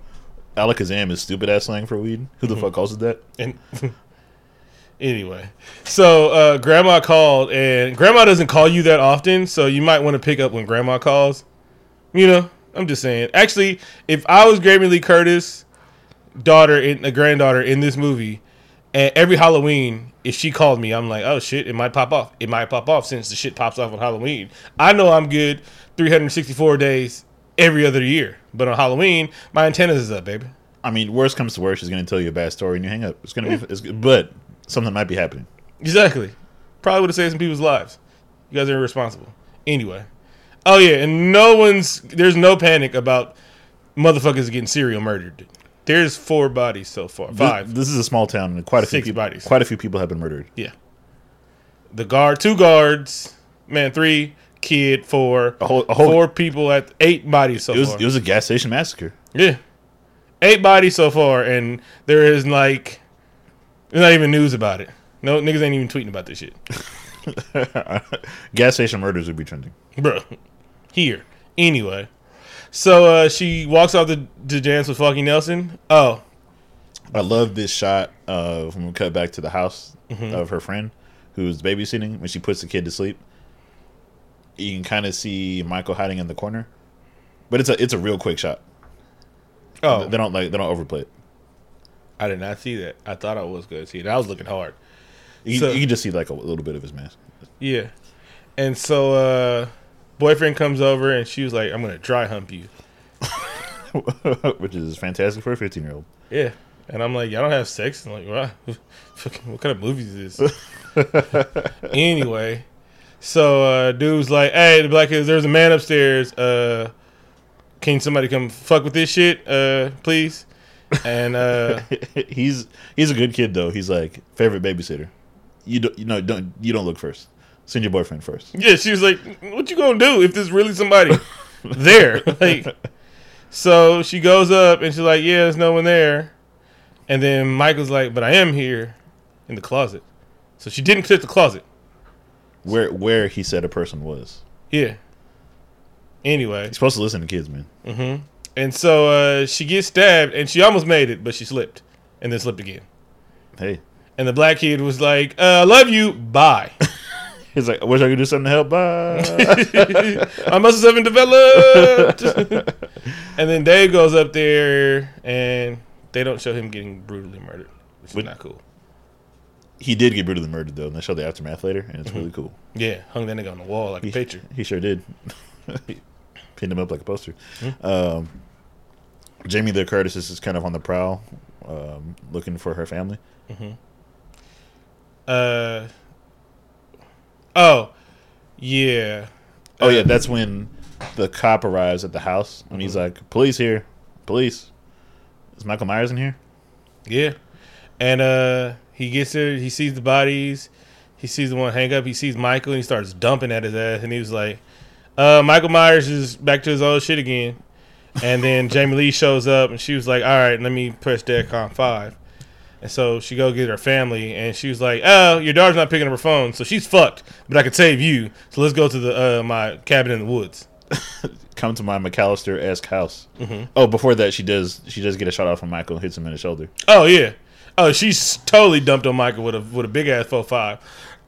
Alakazam is stupid ass slang for weed. Who Mm-hmm. the fuck calls it that? And anyway, so uh, grandma called, and grandma doesn't call you that often, so you might want to pick up when grandma calls. You know, I'm just saying. Actually, if I was Jamie Lee Curtis' daughter, in, a granddaughter in this movie, and every Halloween, if she called me, I'm like, oh shit, it might pop off. It might pop off since the shit pops off on Halloween. I know I'm good 364 days every other year, but on Halloween, my antennas is up, baby. I mean, worst comes to worst, she's gonna tell you a bad story and you hang up. It's gonna be, it's, but something might be happening. Exactly. Probably would have saved some people's lives. You guys are irresponsible. Anyway. Oh yeah, and no one's there's no panic about motherfuckers getting serial murdered. There's four bodies so far. Five. This, is a small town, and quite a few people, bodies. quite a few people have been murdered. Yeah. The guard two guards, man, three, kid, four. A whole, a whole. four people at eight bodies so it was far. it was a gas station massacre. yeah. Eight bodies so far, and there is like there's not even news about it. No niggas ain't even tweeting about this shit. gas station murders would be trending. bro. Here, anyway. So uh, she walks off the, the dance with fucking Nelson. Oh, I love this shot of when we cut back to the house Mm-hmm. of her friend who's babysitting when she puts the kid to sleep. You can kind of see Michael hiding in the corner, but it's a it's a real quick shot. oh, They don't like they don't overplay it. I did not see that. I thought I was going to see it. I was looking hard. You, So- you can just see like a little bit of his mask. Yeah, and so uh, boyfriend comes over and she was like, "I'm gonna dry hump you." which is fantastic for a 15 year old. Yeah, and I'm like, "Y'all don't have sex?" I'm like, "What? What kind of movie is this?" anyway, so uh, dude's like, "Hey, the black kids, there's a man upstairs. Uh, can somebody come fuck with this shit, uh, please?" And uh, he's he's a good kid though. He's like favorite babysitter. You don't you know don't you don't look first. Send your boyfriend first. yeah, she was like, "What you gonna do if there's really somebody there?" Like, so she goes up and she's like, "Yeah, there's no one there." And then Michael's like, "But I am here in the closet." So she didn't click the closet. Where where he said a person was. Yeah. Anyway, You're supposed to listen to kids, man. and so uh, she gets stabbed, and she almost made it, but she slipped, and then slipped again. Hey. And the black kid was like, uh, "I love you, bye." He's like, I wish I could do something to help. Bye. My muscles haven't developed. and then Dave goes up there and they don't show him getting brutally murdered, which is But- not cool. He did get brutally murdered though, and they show the aftermath later, and it's Mm-hmm. really cool. Yeah, hung that nigga on the wall like a picture. he sure did. He Pinned him up like a poster. Hmm. Um, Jamie Lee Curtis is kind of on the prowl, um, looking for her family. Uh. Oh, yeah. Oh Uh, yeah, that's when the cop arrives at the house, and he's like, "Police here, police." Is Michael Myers in here? Yeah. And uh he gets there, he sees the bodies, he sees the one hang up, he sees Michael and he starts dumping at his ass and he was like, uh Michael Myers is back to his old shit again. And then Jamie Lee shows up and she was like, All right, let me press DEFCON five. And so she go get her family and she was like, Oh, your daughter's not picking up her phone, so she's fucked, but I could save you. So let's go to the uh my cabin in the woods. Come to my McCallister esque house. Mm-hmm. Oh, before that, she does she does get a shot off from Michael, hits him in the shoulder. Oh yeah. Oh, she's totally dumped on Michael with a with a big ass four five.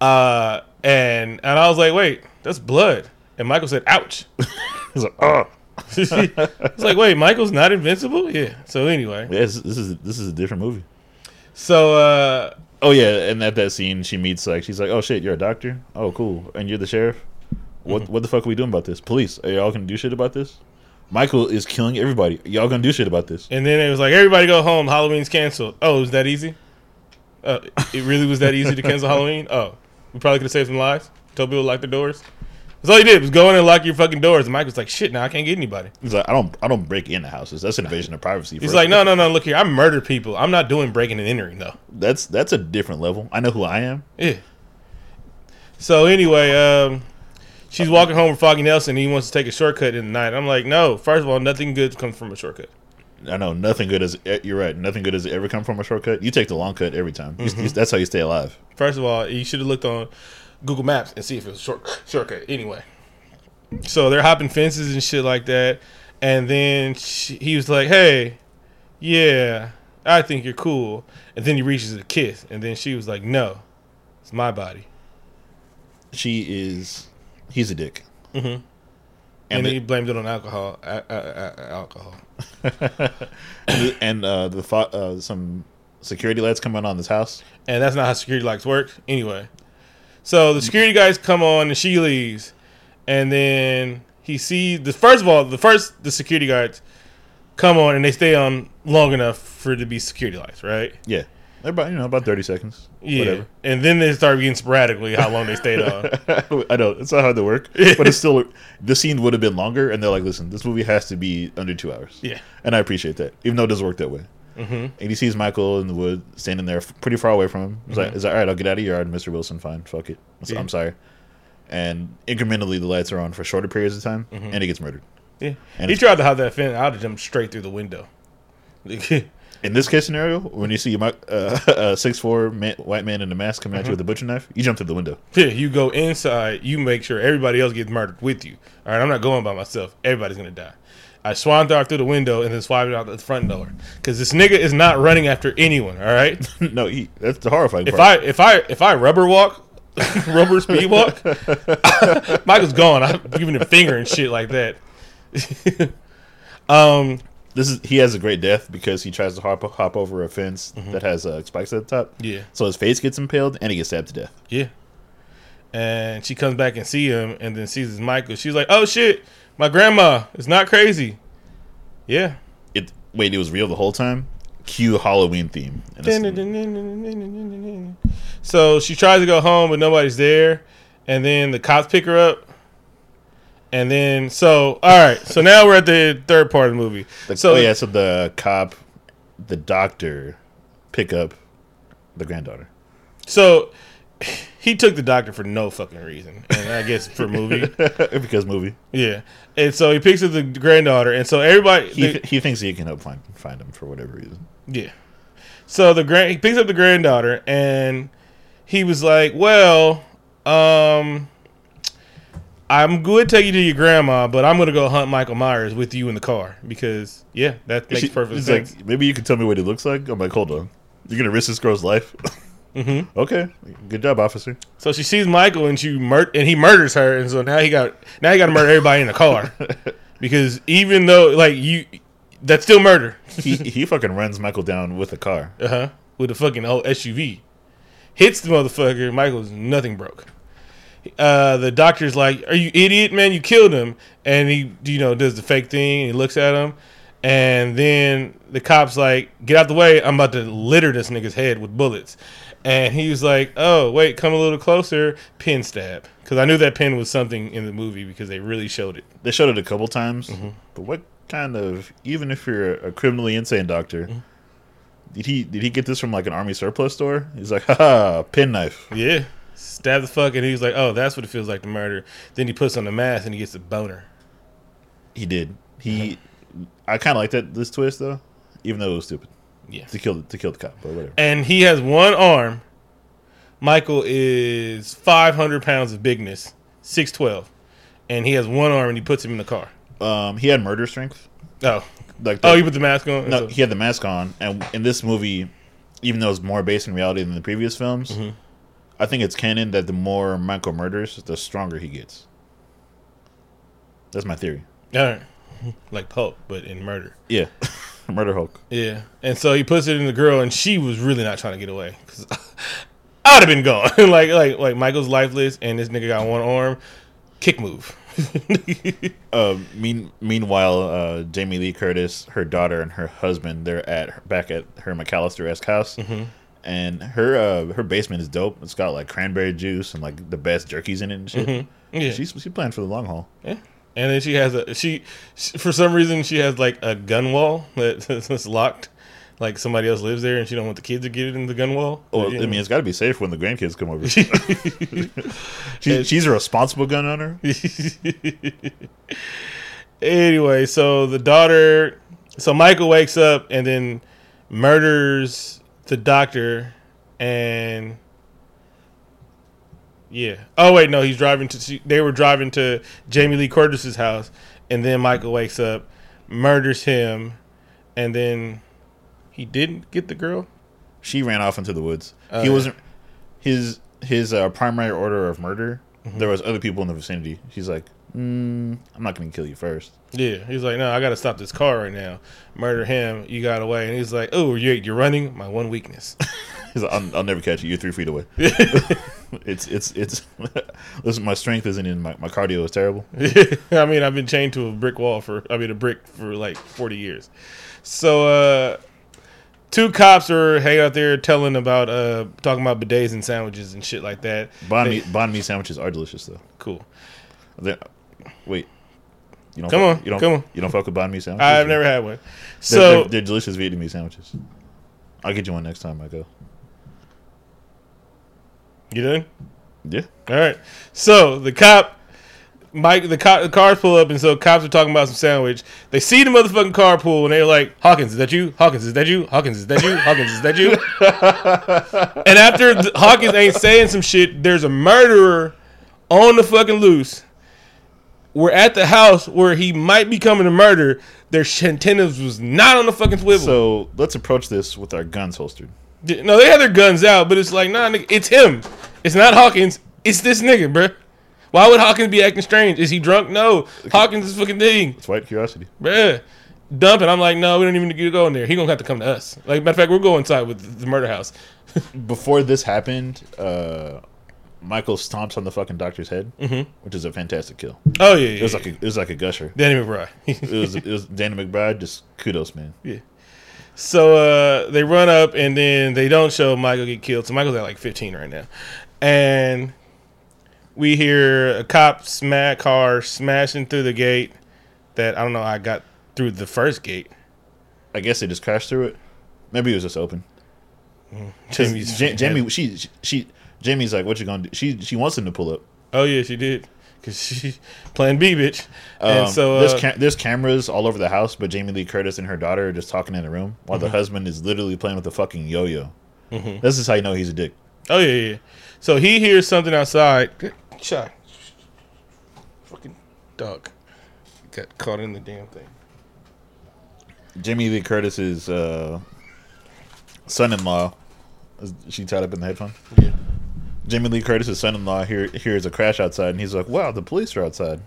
Uh, and and I was like, wait, that's blood. And Michael said, "Ouch." He's like, "Oh, it's like, wait, Michael's not invincible. Yeah. So anyway, this, this is this is a different movie." So uh, Oh yeah, and at that scene, she meets like she's like, "Oh shit, you're a doctor? Oh cool, and you're the sheriff? What Mm-hmm. what the fuck are we doing about this? Police? Are y'all gonna do shit about this? Michael is killing everybody. Y'all gonna do shit about this? and then it was like, everybody go home. Halloween's canceled. Oh, is that easy? Uh, it really was that easy to cancel Halloween? Oh, we probably could have saved some lives. Told people to lock their doors. That's all you did was go in and lock your fucking doors. And Mike was like, shit, now I can't get anybody. He's like, I don't I don't break into houses. That's an invasion of privacy. He's like, no, no, no. Look here, I murdered people. I'm not doing breaking and entering though. that's that's a different level. I know who I am. Yeah. So anyway, um, she's walking home with Foggy Nelson. And he wants to take a shortcut in the night. I'm like, no. First of all, nothing good comes from a shortcut. I know nothing good has. eh, You're right. Nothing good has ever come from a shortcut. You take the long cut every time. You- Mm-hmm. that's how you stay alive. First of all, you should have looked on Google Maps and see if it was a short shortcut. Anyway, so they're hopping fences and shit like that. And then she, he was like, "Hey, yeah, I think you're cool." And then he reaches a kiss, and then she was like, "No, it's my body." She is. He's a dick. Mhm. And And, the- he blamed it on alcohol. A- a- a- alcohol. and the- uh, the uh, some security lights come on on this house. and that's not how security lights work anyway. So the security guys come on and she leaves, and then he sees the first of all the first the security guards come on and they stay on long enough for it to be security lights, right? Yeah, about you know about thirty seconds. Yeah, Whatever. and then they start getting sporadically how long they stayed on. I know it's not hard to work, but it's still the scene would have been longer. And they're like, "Listen, this movie has to be under two hours." Yeah. and I appreciate that, even though it doesn't work that way. Mm-hmm. And he sees Michael in the wood, standing there, pretty far away from him. He's like, "Is that all right? I'll get out of your yard, Mister Wilson. Fine, fuck it. I'm, Yeah. I'm sorry." And incrementally, the lights are on for shorter periods of time, and he gets murdered. Yeah, And he tried to hide that fence. I'd have jumped straight through the window. In this case scenario, when you see a, mi- uh, six four man, white man in a mask coming at you with a butcher knife, you jump through the window. Yeah, you go inside. You make sure everybody else gets murdered with you. All right, I'm not going by myself. Everybody's gonna die. I swan dart through the window and then swiped out the front door because this nigga is not running after anyone. All right. no, he, that's the horrifying If part. I if I if I rubber walk, rubber speed walk, Michael's gone. I'm giving him a finger and shit like that. um. this is he has a great death because he tries to hop hop over a fence that has uh, spikes at the top. Yeah. So his face gets impaled and he gets stabbed to death. Yeah. And she comes back and see him and then sees his Michael. She's like, "Oh shit, my grandma is not crazy." Yeah. It wait, it was real the whole time. Cue Halloween theme. So she tries to go home, but nobody's there. And then the cops pick her up. And then, so, all right. So now we're at the third part of the movie. the- so, oh yeah, so the cop, the doctor, pick up the granddaughter. so he took the doctor for no fucking reason. And I guess for movie. because movie. Yeah. And so he picks up the granddaughter. And so everybody. He, the- he thinks he can help find find him for whatever reason. Yeah. So the grand he picks up the granddaughter and he was like, "Well, um I'm going to take you to your grandma, but I'm going to go hunt Michael Myers with you in the car because yeah, that makes She- perfect sense." like, maybe you can tell me what he looks like. I'm like, hold on, you're gonna risk this girl's life? mm-hmm. okay, good job, officer. So she sees Michael and she mur- and he murders her and so now he got now he got to murder everybody in the car. because even though like you that's still murder. he he fucking runs Michael down with a car. Uh huh. With a fucking old SUV. Hits the motherfucker. Michael's nothing broke. Uh, the doctor's like, "Are you idiot, man? You killed him." And he, you know, does the fake thing. And he looks at him, and then the cops like, "Get out the way! I'm about to litter this nigga's head with bullets." And he was like, "Oh, wait, come a little closer." Pin stab, because I knew that pin was something in the movie because they really showed it. They showed it a couple times, Mm-hmm. but what kind of even if you're a criminally insane doctor, Mm-hmm. did he did he get this from like an army surplus store? He's like, haha, pin knife. Yeah, stab the fuck, and he was like, "Oh, that's what it feels like to murder." Then he puts on the mask and he gets a boner. He did. He, I kind of like that this twist though, even though it was stupid Yeah. to kill to kill the cop, but whatever. and he has one arm. Michael is 500 pounds of bigness, 6'12. And he has one arm and he puts him in the car. Um, he had murder strength. Oh. Like the, Oh, you put the mask on? no, So- he had the mask on, and in this movie, even though it's more based in reality than the previous films, Mm-hmm. I think it's canon that the more Michael murders, the stronger he gets. That's my theory. All right. Like Hulk, but in murder. Yeah, Murder Hulk. Yeah. And so he puts it in the girl, and she was really not trying to get away. 'Cause I would have been gone. like, like, like Michael's lifeless, and this nigga got one arm. Kick move. Uh, mean, meanwhile, uh, Jamie Lee Curtis, her daughter, and her husband, they're at back at her McCallister esque house, Mm-hmm. and her uh, her basement is dope. It's got like cranberry juice and like the best jerkies in it and shit. Mm-hmm. yeah. She's she playing for the long haul. Yeah. And then she has a she, she for some reason she has like a gun wall that- that's locked. Like somebody else lives there and she don't want the kids to get it in the gun wall. Well, I mean, it's got to be safe when the grandkids come over. she, she's a responsible gun owner. anyway, so the daughter so Michael wakes up and then murders the doctor and yeah. Oh wait, no, he's driving to they were driving to Jamie Lee Curtis's house and then Michael wakes up, murders him and then he didn't get the girl? She ran off into the woods. Oh, he wasn't his his uh, primary order of murder. Mm-hmm. There was other people in the vicinity. She's like, mm, I'm not going to kill you first. Yeah, he's like, no, I got to stop this car right now. Murder him. You got away, and he's like, oh, you're, you're running. My one weakness. He's like, I'll, I'll never catch you. You're three feet away. it's it's it's. listen, my strength isn't in my my cardio is terrible. I mean, I've been chained to a brick wall for, I mean, a brick for like 40 years. So, uh, two cops are hanging out there telling about, uh, talking about bidets and sandwiches and shit like that. Bond They- banh mi sandwiches are delicious though. Cool. They're- wait, you don't Come fuck- on, you don't come on. you don't fuck with banh mi sandwiches. I've never had one. They're, So, they're, they're delicious Vietnamese sandwiches. I'll get you one next time I go. You done? Yeah. All right. So the cop, Mike, the, cop, the cars pull up, and so cops are talking about some sandwich. They see the motherfucking car pull, and they're like, "Hawkins, is that you? Hawkins, is that you? Hawkins, is that you? Hawkins, is that you?" and after the, Hawkins ain't saying some shit, there's a murderer on the fucking loose. We're at the house where he might be coming to murder. Their antennas was not on the fucking swivel. So let's approach this with our guns holstered. No, they had their guns out, but it's like, nah, nigga, it's him. It's not Hawkins. It's this nigga, bruh. Why would Hawkins be acting strange? Is he drunk? No. Hawkins is fucking thing, It's white curiosity. bruh. Dumping. I'm like, no, we don't even need to go in there. He gonna have to come to us. Like, matter of fact, we're going inside with the murder house. Before this happened, uh, Michael stomps on the fucking doctor's head, which is a fantastic kill. Oh yeah, yeah. It was like a, it was like a gusher. Danny McBride. It was it was Danny McBride. Just kudos, man. yeah. So uh, they run up and then they don't show Michael get killed. So Michael's at like 15 right now, and we hear a cop smack car smashing through the gate. That I don't know. I got through the first gate. I guess they just crashed through it. Maybe it was just open. 'Cause Jamie's Jamie, she, she, she, Jamie's like, "What you gonna do?" She, she wants him to pull up. Oh yeah, she did. Cause she Plan B, bitch. and Um, so there's uh, ca- there's cameras all over the house, but Jamie Lee Curtis and her daughter are just talking in the room while Mm-hmm. the husband is literally playing with a fucking yo-yo. This is how you know he's a dick. oh yeah, yeah. So he hears something outside. Shot. Fucking dog. Got caught in the damn thing. Jamie Lee Curtis's uh, son-in-law. Is she tied up in the headphone? Yeah. Jamie Lee Curtis's son-in-law hear, hears a crash outside, and he's like, "Wow, the police are outside.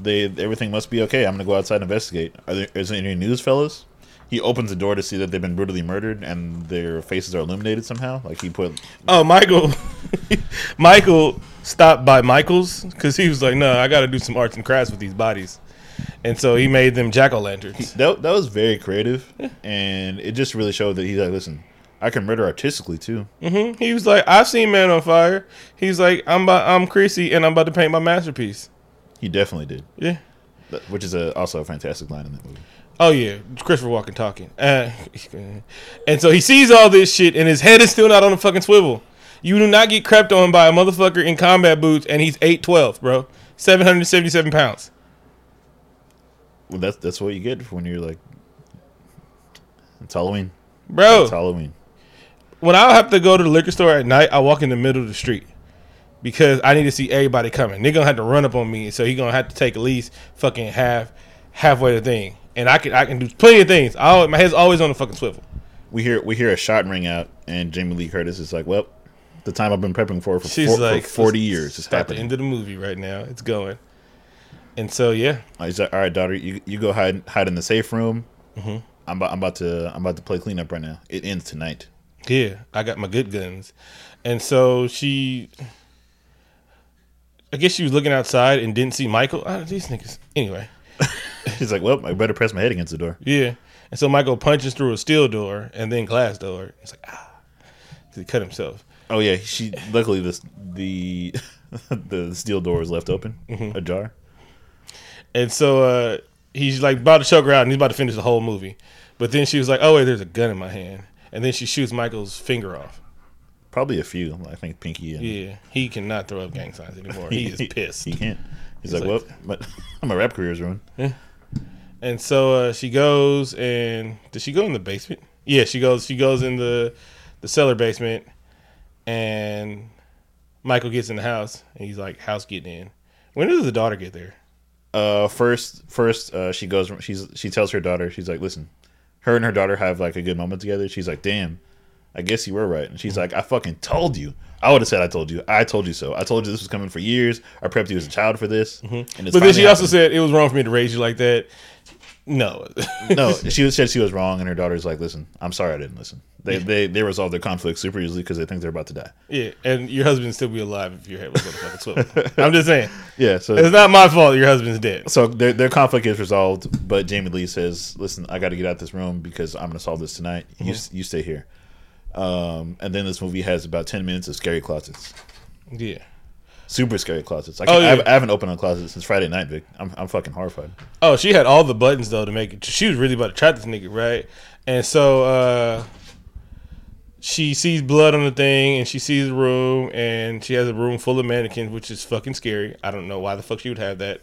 They everything must be okay. I'm gonna go outside and investigate. Are there is there any news, fellas?" he opens the door to see that they've been brutally murdered and their faces are illuminated somehow. Like he put Oh, Michael. Michael stopped by Michael's because he was like, "No, I got to do some arts and crafts with these bodies," and so he made them jack o' lanterns. that that was very creative, and it just really showed that he's like, listen, I can murder artistically too. Mm-hmm. He was like, "I've seen Man on Fire." He's like, "I'm about, I'm Creasy, and I'm about to paint my masterpiece." He definitely did, Yeah. Which is a, also a fantastic line in that movie. Oh yeah, Christopher Walken talking. Uh, and so he sees all this shit, and his head is still not on the fucking swivel. You do not get crept on by a motherfucker in combat boots, and he's eight twelve, bro, seven hundred seventy seven pounds. Well, that's that's what you get when you're like, it's Halloween. Bro, It's Halloween. When I have to go to the liquor store at night, I walk in the middle of the street because I need to see everybody coming. They're gonna have to run up on me, so he gonna have to take at least fucking half halfway the thing. And I can I can do plenty of things. I always, my head's always on the fucking swivel. We hear we hear a shot ring out, and Jamie Lee Curtis is like, well, the time I've been prepping for for, She's four, like for forty years is It's at the end of the movie right now. It's going. And so yeah, He's like, all right, daughter, you you go hide hide in the safe room. Mm-hmm. I'm about, I'm about to I'm about to play cleanup right now. It ends tonight. Yeah, I got my good guns. And so she, I guess she was looking outside and didn't see Michael. Ah, these niggas. Anyway, He's like, well, I better press my head against the door. yeah. And so Michael punches through a steel door and then glass door. He's like, ah, he cut himself. Oh yeah, she luckily this the the steel door was left open, Mm-hmm. ajar. And so uh, he's like about to choke her out, and he's about to finish the whole movie. But then she was like, "Oh wait, there's a gun in my hand," and then she shoots Michael's finger off. Probably a few. I think Pinky and Yeah, he cannot throw up gang signs anymore. He is pissed. He can't. He's, He's like, like- well, my, my rap career is ruined. And so uh, she goes and does she go in the basement? Yeah, she goes. She goes in the the cellar basement, and Michael gets in the house, and he's like, "House getting in." When does the daughter get there? Uh, first, first, uh, she goes. She's she tells her daughter. She's like, listen, her and her daughter have like a good moment together. She's like, damn, I guess you were right. And she's like, I fucking told you. I would have said I told you. I told you so. I told you this was coming for years. I prepped you as a child for this. And it's Mm-hmm. But then she also said it was wrong for me to raise you like that. No, no. She was- said she was wrong, and her daughter's like, listen, I'm sorry I didn't listen. They they they resolve their conflict super easily because they think they're about to die. yeah, and your husband still be alive if your head was fucking swivel. I'm just saying, Yeah. So it's not my fault. Your husband's dead. so their their conflict is resolved, but Jamie Lee says, "Listen, I got to get out this room because I'm going to solve this tonight. You you stay here." Um, and then this movie has about ten minutes of scary closets, Yeah. Super scary closets. I, Oh, can't- I, haven't, I haven't opened a closet since Friday night, Vic. I'm I'm fucking horrified. Oh, she had all the buttons though to make it. She was really about to trap this nigga, right? And so uh she sees blood on the thing, and she sees the room, and she has a room full of mannequins, which is fucking scary. I don't know why the fuck she would have that.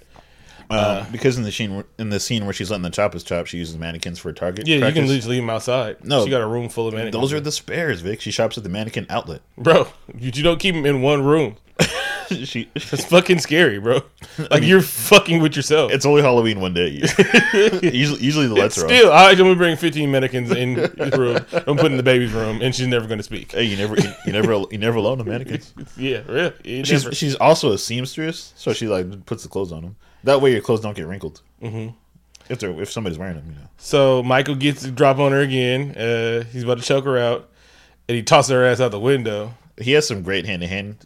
Uh, because in the scene in the scene where she's letting the choppers chop, she uses mannequins for a target. Yeah, you can just leave them outside. No. she got a room full of mannequins. Those are the spares, Vic. She shops at the mannequin outlet. bro. You, you don't keep them in one room. she, It's fucking scary, bro. Like you're fucking with yourself. it's only Halloween one day. usually, usually the lights are off. Still, I only bring 15 mannequins in the room. I'm putting in the baby's room, and she's never going to speak. Hey, you never, you, you never, you never alone the mannequins. Yeah, really. You She's never- she's also a seamstress, so she like puts the clothes on them. That way, your clothes don't get wrinkled. Mm-hmm. If they're if somebody's wearing them, you know. So Michael gets to drop on her again. Uh, he's about to choke her out, and he tosses her ass out the window. He has some great hand to hand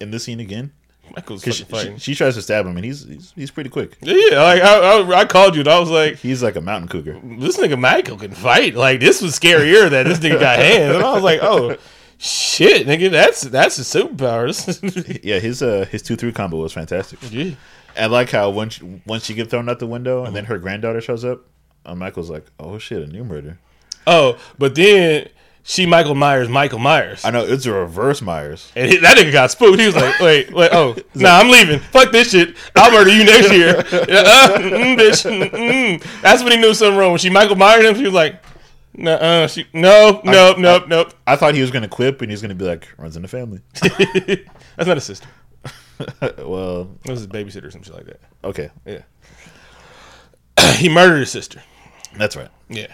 in this scene again. Michael's she, fighting. she, she tries to stab him, and he's he's, he's pretty quick. yeah, like I, I, I called you, and I was like, He's like a mountain cougar. this nigga Michael can fight. Like this was scarier that this nigga got hands, and I was like, oh shit, nigga, that's that's a superpower. This- Yeah, his uh his two three combo was fantastic. yeah. I like how once she, once she get thrown out the window, and then her granddaughter shows up, and Michael's like, "Oh shit, a new murder." Oh, but then she Michael Myers, Michael Myers. I know it's a reverse Myers. And he- that nigga got spooked. He was like, "Wait, wait, oh, nah, I'm leaving. Fuck this shit. I'll murder you next year." Uh, mm, bitch. Mm, mm. That's when he knew something wrong. When she Michael Myers him, she was like, "No, uh, she, no, nope, nope, nope. I thought he was gonna quip, and he's gonna be like, "Runs in the family." That's not a sister. well, That was his babysitter or something like that. okay, Yeah. he murdered his sister. that's right. Yeah.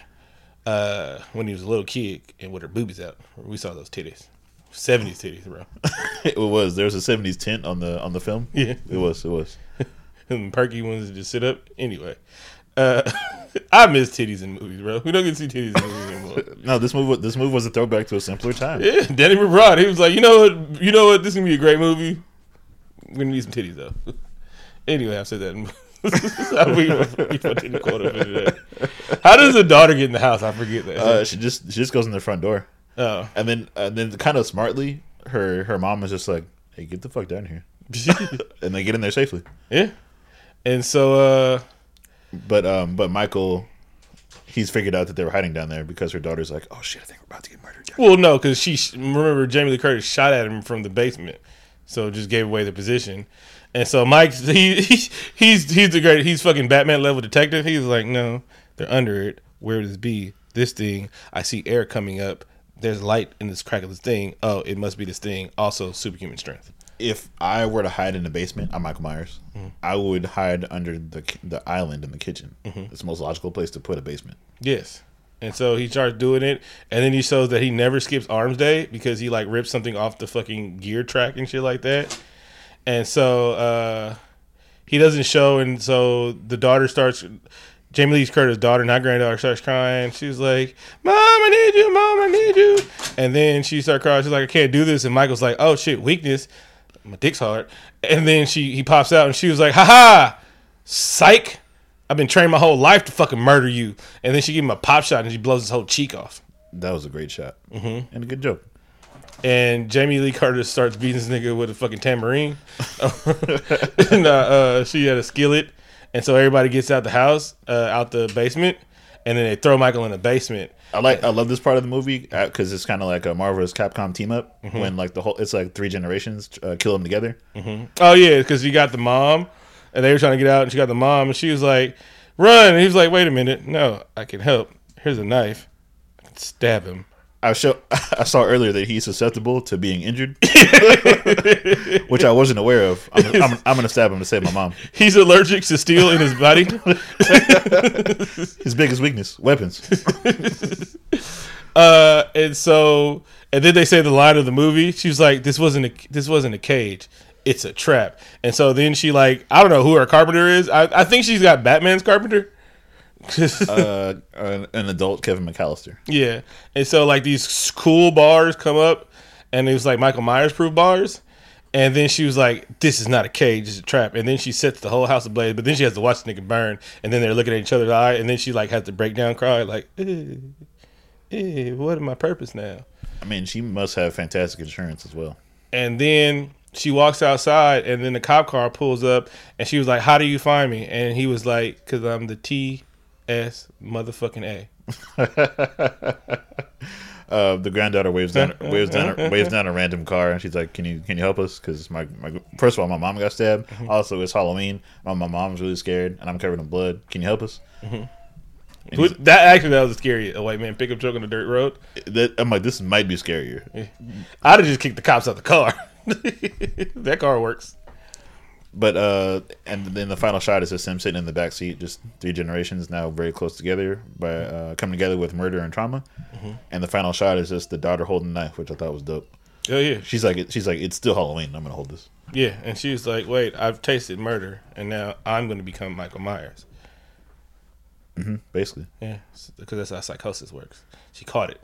Uh, when he was a little kid and with her boobies out, we saw those titties. 70s titties, bro. It was there was a '70s tint on the on the film. Yeah. It was. It was. and perky ones to just sit up. Anyway, Uh, I miss titties in movies, bro. We don't get to see titties in movies anymore. No, this movie this movie was a throwback to a simpler time. Yeah, Danny McBride. He was like, you know what? You know what? This is gonna be a great movie. We're gonna need some titties though. anyway, I said that. we, we put in the quote up into. How does the daughter get in the house? I forget that. Uh, she just she just goes in the front door, oh, and then and then kind of smartly, her her mom is just like, "Hey, get the fuck down here," and they get in there safely. yeah. And so, uh, But um, but Michael, he's figured out that they were hiding down there because her daughter's like, "Oh shit, I think we're about to get murdered." down well, no, because she remember Jamie Lee Curtis shot at him from the basement, so just gave away the position. And so Mike, he, he he's he's the great, he's fucking Batman level detective. He's like, no, they're under it. Where would this be? This thing. I see air coming up. There's light in this crack of this thing. Oh, it must be this thing. Also, superhuman strength. If I were to hide in the basement, I'm Michael Myers. Mm-hmm. I would hide under the the island in the kitchen. It's the most logical place to put a basement. Yes. And so he starts doing it, and then he shows that he never skips arms day because he like rips something off the fucking gear track and shit like that. And so uh, he doesn't show, and so the daughter starts. Jamie Lee Curtis' daughter, not granddaughter, starts crying. She's like, "Mom, I need you, Mom, I need you." And then she starts crying. She's like, "I can't do this." And Michael's like, "Oh shit, weakness. My dick's hard." And then she he pops out, and she was like, "Ha ha, psych." I've been trained my whole life to fucking murder you. And then she give him a pop shot and she blows his whole cheek off. That was a great shot mm-hmm. and a good joke. And Jamie Lee Curtis starts beating this nigga with a fucking tambourine. and uh, uh, she had a skillet. And so everybody gets out the house, uh, out the basement. And then they throw Michael in the basement. I like I love this part of the movie because it's kind of like a Marvel's Capcom team up Mm-hmm. when like the whole it's like three generations uh, kill them together. Oh, yeah, because you got the mom. And they were trying to get out. And she got the mom. And she was like, run. And he was like, wait a minute. No, I can help. Here's a knife. Stab him. I show I saw earlier that he's susceptible to being injured, which I wasn't aware of. I'm, I'm, I'm gonna stab him to save my mom. He's allergic to steel in his body. His biggest weakness: weapons. Uh, and so, and then they say the line of the movie. She's like, "This wasn't a this wasn't a cage. It's a trap." And so then she like, I don't know who her carpenter is. I, I think she's got Batman's carpenter. Uh, an, an adult Kevin McCallister. yeah. And so like these cool bars come up, and it was like Michael Myers proof bars. And then she was like, "This is not a cage; it's a trap." And then she sets the whole house ablaze. But then she has to watch the nigga burn. And then they're looking at each other's eye. And then she like has to break down, cry like, eh, eh, "What is my purpose now?" I mean, she must have fantastic insurance as well. And then she walks outside, and then the cop car pulls up, and she was like, "How do you find me?" And he was like, "Cause I'm the T S motherfucking A." Uh, the granddaughter waves down, waves down, waves down a random car, and she's like, "Can you can you help us? Because my, my first of all, my mom got stabbed. Also, it's Halloween. My, my mom's really scared, and I'm covered in blood. Can you help us?" Who- That actually that was scary. A white man pickup truck on the dirt road. that, I'm like, this might be scarier. I'd have just kicked the cops out of the car. that car works. But uh, and then the final shot is just him sitting in the back seat, just three generations now very close together by uh, coming together with murder and trauma. And the final shot is just the daughter holding the knife, which I thought was dope. Oh yeah, She's like, she's like, it's still Halloween. I'm gonna hold this. yeah. And she was like, "Wait, I've tasted murder, and now I'm going to become Michael Myers." Basically, Yeah, because that's how psychosis works. She caught it.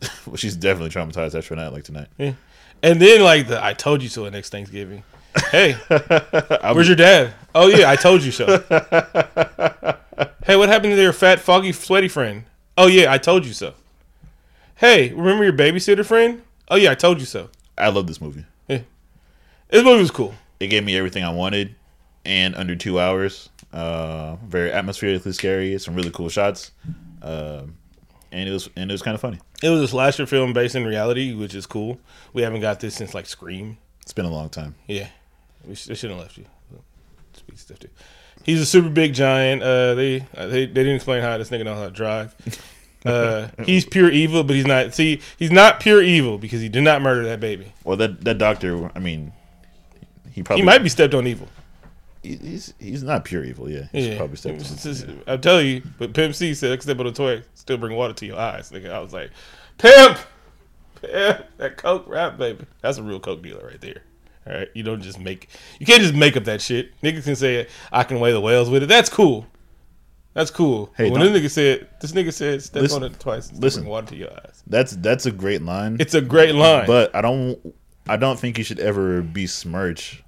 well, she's definitely traumatized after a night like tonight. Yeah. And then like the I told you so next Thanksgiving. Hey, where's your dad? Oh yeah, I told you so. hey, what happened to your fat, foggy, sweaty friend? Oh yeah, I told you so. Hey, remember your babysitter friend? Oh yeah, I told you so. I love this movie. Yeah. This movie was cool. It gave me everything I wanted, and under two hours. Uh, very atmospherically scary. Some really cool shots. Um and it was and it was kind of funny. It was a slasher film based in reality, which is cool. We haven't got this since like Scream. It's been a long time. Yeah, we sh- they shouldn't have left you. Speak stuff too. He's a super big giant. Uh, they uh, they they didn't explain how this nigga knows how to drive. Uh, he's pure evil, but he's not. See, he's not pure evil because he did not murder that baby. Well, that that doctor. I mean, he probably He might be stepped on evil. he- He's he's not pure evil. Yeah, he's Yeah, probably stepped. It's just- I'm telling you. But Pimp C said, "Step on a toy, still bring water to your eyes." Nigga, I was like, "Pimp, pimp, that coke rap, baby. That's a real coke dealer right there." All right, you don't just make. You can't just make up that shit. Niggas can say, "I can weigh the whales with it." That's cool. That's cool. Hey, when this nigga said, this nigga said, step Listen- on it twice. listen. water to your eyes. That's that's a great line. It's a great line. but I don't I don't think you should ever be besmirch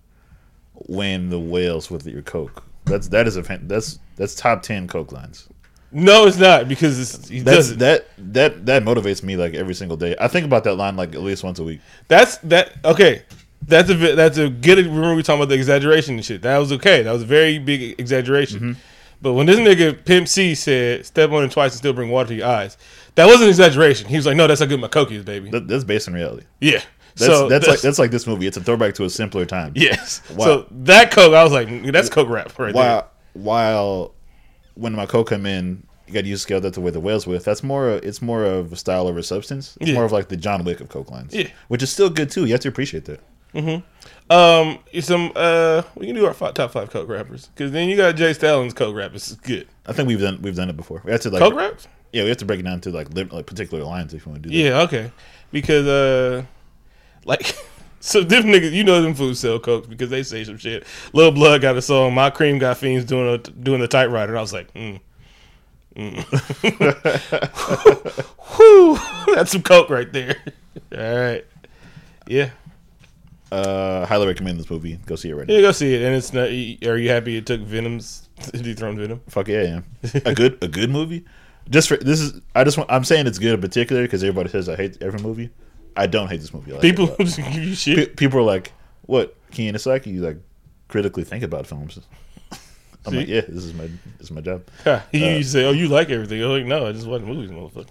when the whales with your coke. That's that is a fan- that's that's top ten coke lines. no, it's not because it's, he That's does it. that that that motivates me like every single day. I think about that line like at least once a week. That's that. Okay, that's a that's a good. Remember we talking about the exaggeration and shit. That was okay. That was a very big exaggeration. Mm-hmm. But when this nigga Pimp C said "step on it twice and still bring water to your eyes," that wasn't exaggeration. He was like, "No, that's how good my coke is, baby." That, that's based on reality. yeah. That's so that's like that's like this movie. It's a throwback to a simpler time. yes. Wow. So that coke, I was like, that's coke rap right While while when my coke come in, you got to use scale that the way the whales with. That's more. It's more of a style over substance. It's Yeah. more of like the John Wick of coke lines. Yeah. which is still good too. You have to appreciate that. There. Um, some uh, we can do our fi- top five coke rappers because then you got Jay Stallions coke rap. It's good. I think we've done we've done it before. We have to like Coke raps. yeah, we have to break it down to like li- like particular lines if you want to do that. Yeah, okay. Because uh like so them niggas you know them foods sell coke because they say some shit. Lil Blood got a song, My Cream Got Fiends doing a, doing the typewriter. I was like, mm. mm. Whew, that's some coke right there. All right. Yeah. Uh, highly recommend this movie. Go see it right now. Yeah, go see it. And it's not are you happy it took Venom's dethroned Venom? Fuck yeah, I am. a good a good movie. Just for this is I just want I'm saying it's good in particular because everybody says I hate every movie. I don't hate this movie. Like People just give you shit. people are like, "What, Keen Isaki? You like critically think about films?" I'm See? like, "Yeah, this is my this is my job." You Uh, say, "Oh, you like everything." I'm like, "No, I just watch movies, motherfucker."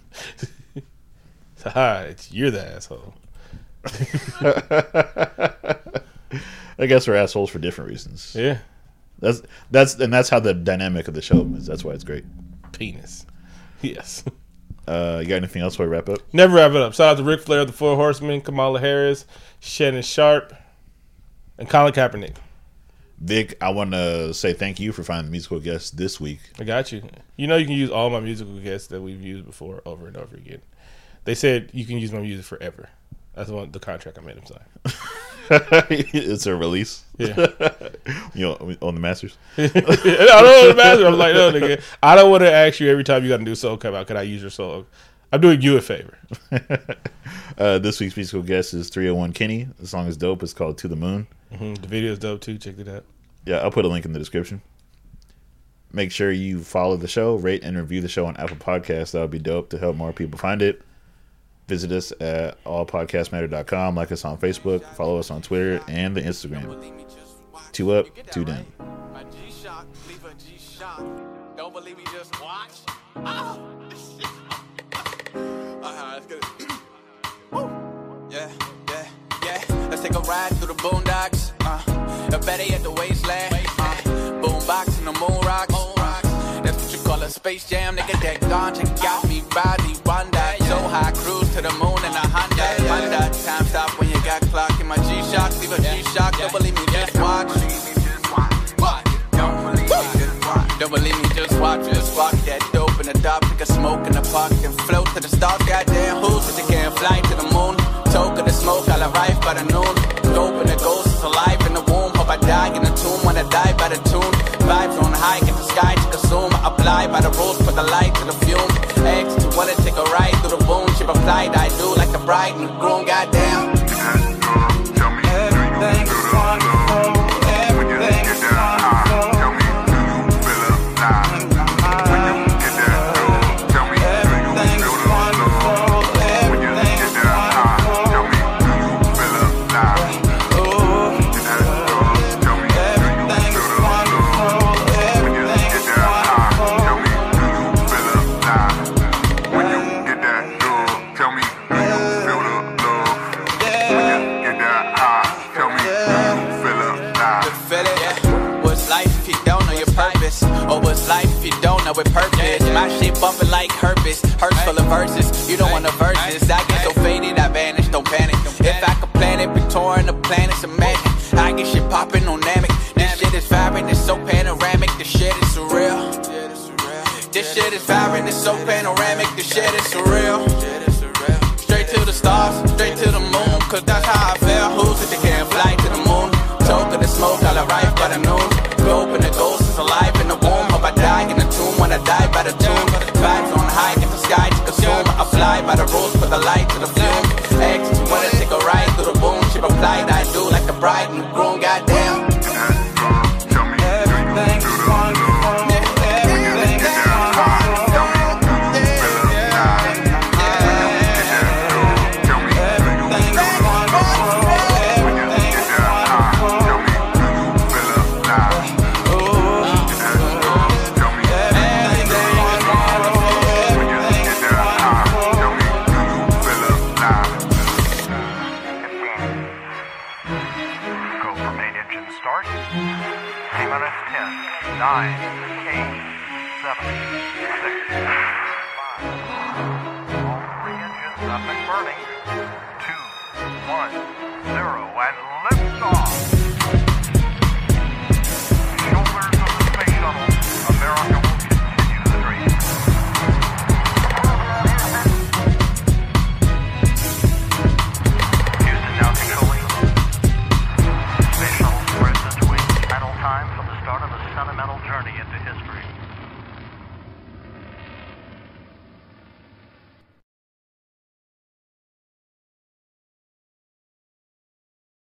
Haha, it's you're the asshole. I guess we're assholes for different reasons. Yeah, That's that's and that's how the dynamic of the show is. That's why it's great. penis. Yes. Uh, you got anything else before we wrap up? Never wrap it up. Shout out to Ric Flair, the Four Horsemen, Kamala Harris, Shannon Sharpe, and Colin Kaepernick. Vic, I want to say thank you for finding the musical guest this week. I got you. You know you can use all my musical guests that we've used before over and over again. They said you can use my music forever. That's the one the contract I made them sign. it's a release. Yeah. You know, on the Masters. I don't know the master. I'm like, no, nigga. I don't want to ask you every time you got a new song come out. Can I use your song? I'm doing you a favor. Uh, this week's musical guest is 301 Kenny. The song is dope. It's called To the Moon. hmm The is dope too. Check it out. Yeah, I'll put a link in the description. Make sure you follow the show, rate and review the show on Apple Podcasts. That would be dope to help more people find it. Visit us at allpodcastmatter.com. Like us on Facebook. Follow us on Twitter and the Instagram. Two up, two down. Don't believe me, just watch. Oh, uh-huh, let's. Woo. Yeah, yeah, yeah. Let's take a ride through the boondocks. Uh, a better at the wasteland. Space jam, nigga. That ganja got me body wonder. So high, cruise to the moon in a Honda. Honda. Time stop when you got clock in my G-Shock. Leave a G-Shock. Don't believe me, just watch. Don't believe me, just watch. Don't believe me, just watch. Just walk that dope in the dark, take a smoke in the park and float to the stars. Goddamn, who's it? You can't fly to the moon. Toke of the smoke, I'll arrive by the noon. Dope and the ghost is alive in the womb. Hope I die in the tomb when I die by the tune. Vibes on high, sky to consume. Apply by the rules, put the light to the fume. X to wanna take a ride through the boom. Ship applied, I do like the bride and the groom. Goddamn. Life if you don't know it purpose? My shit bumping like herpes. Hurts full of verses. You don't want the verses. I get so faded, I vanish. Don't panic. If I could plan it, be touring the planets, imagine. I get shit popping on Namek. This shit is vibrant, it's so panoramic. This shit is surreal. This shit is vibrant, it's so panoramic. This shit is surreal.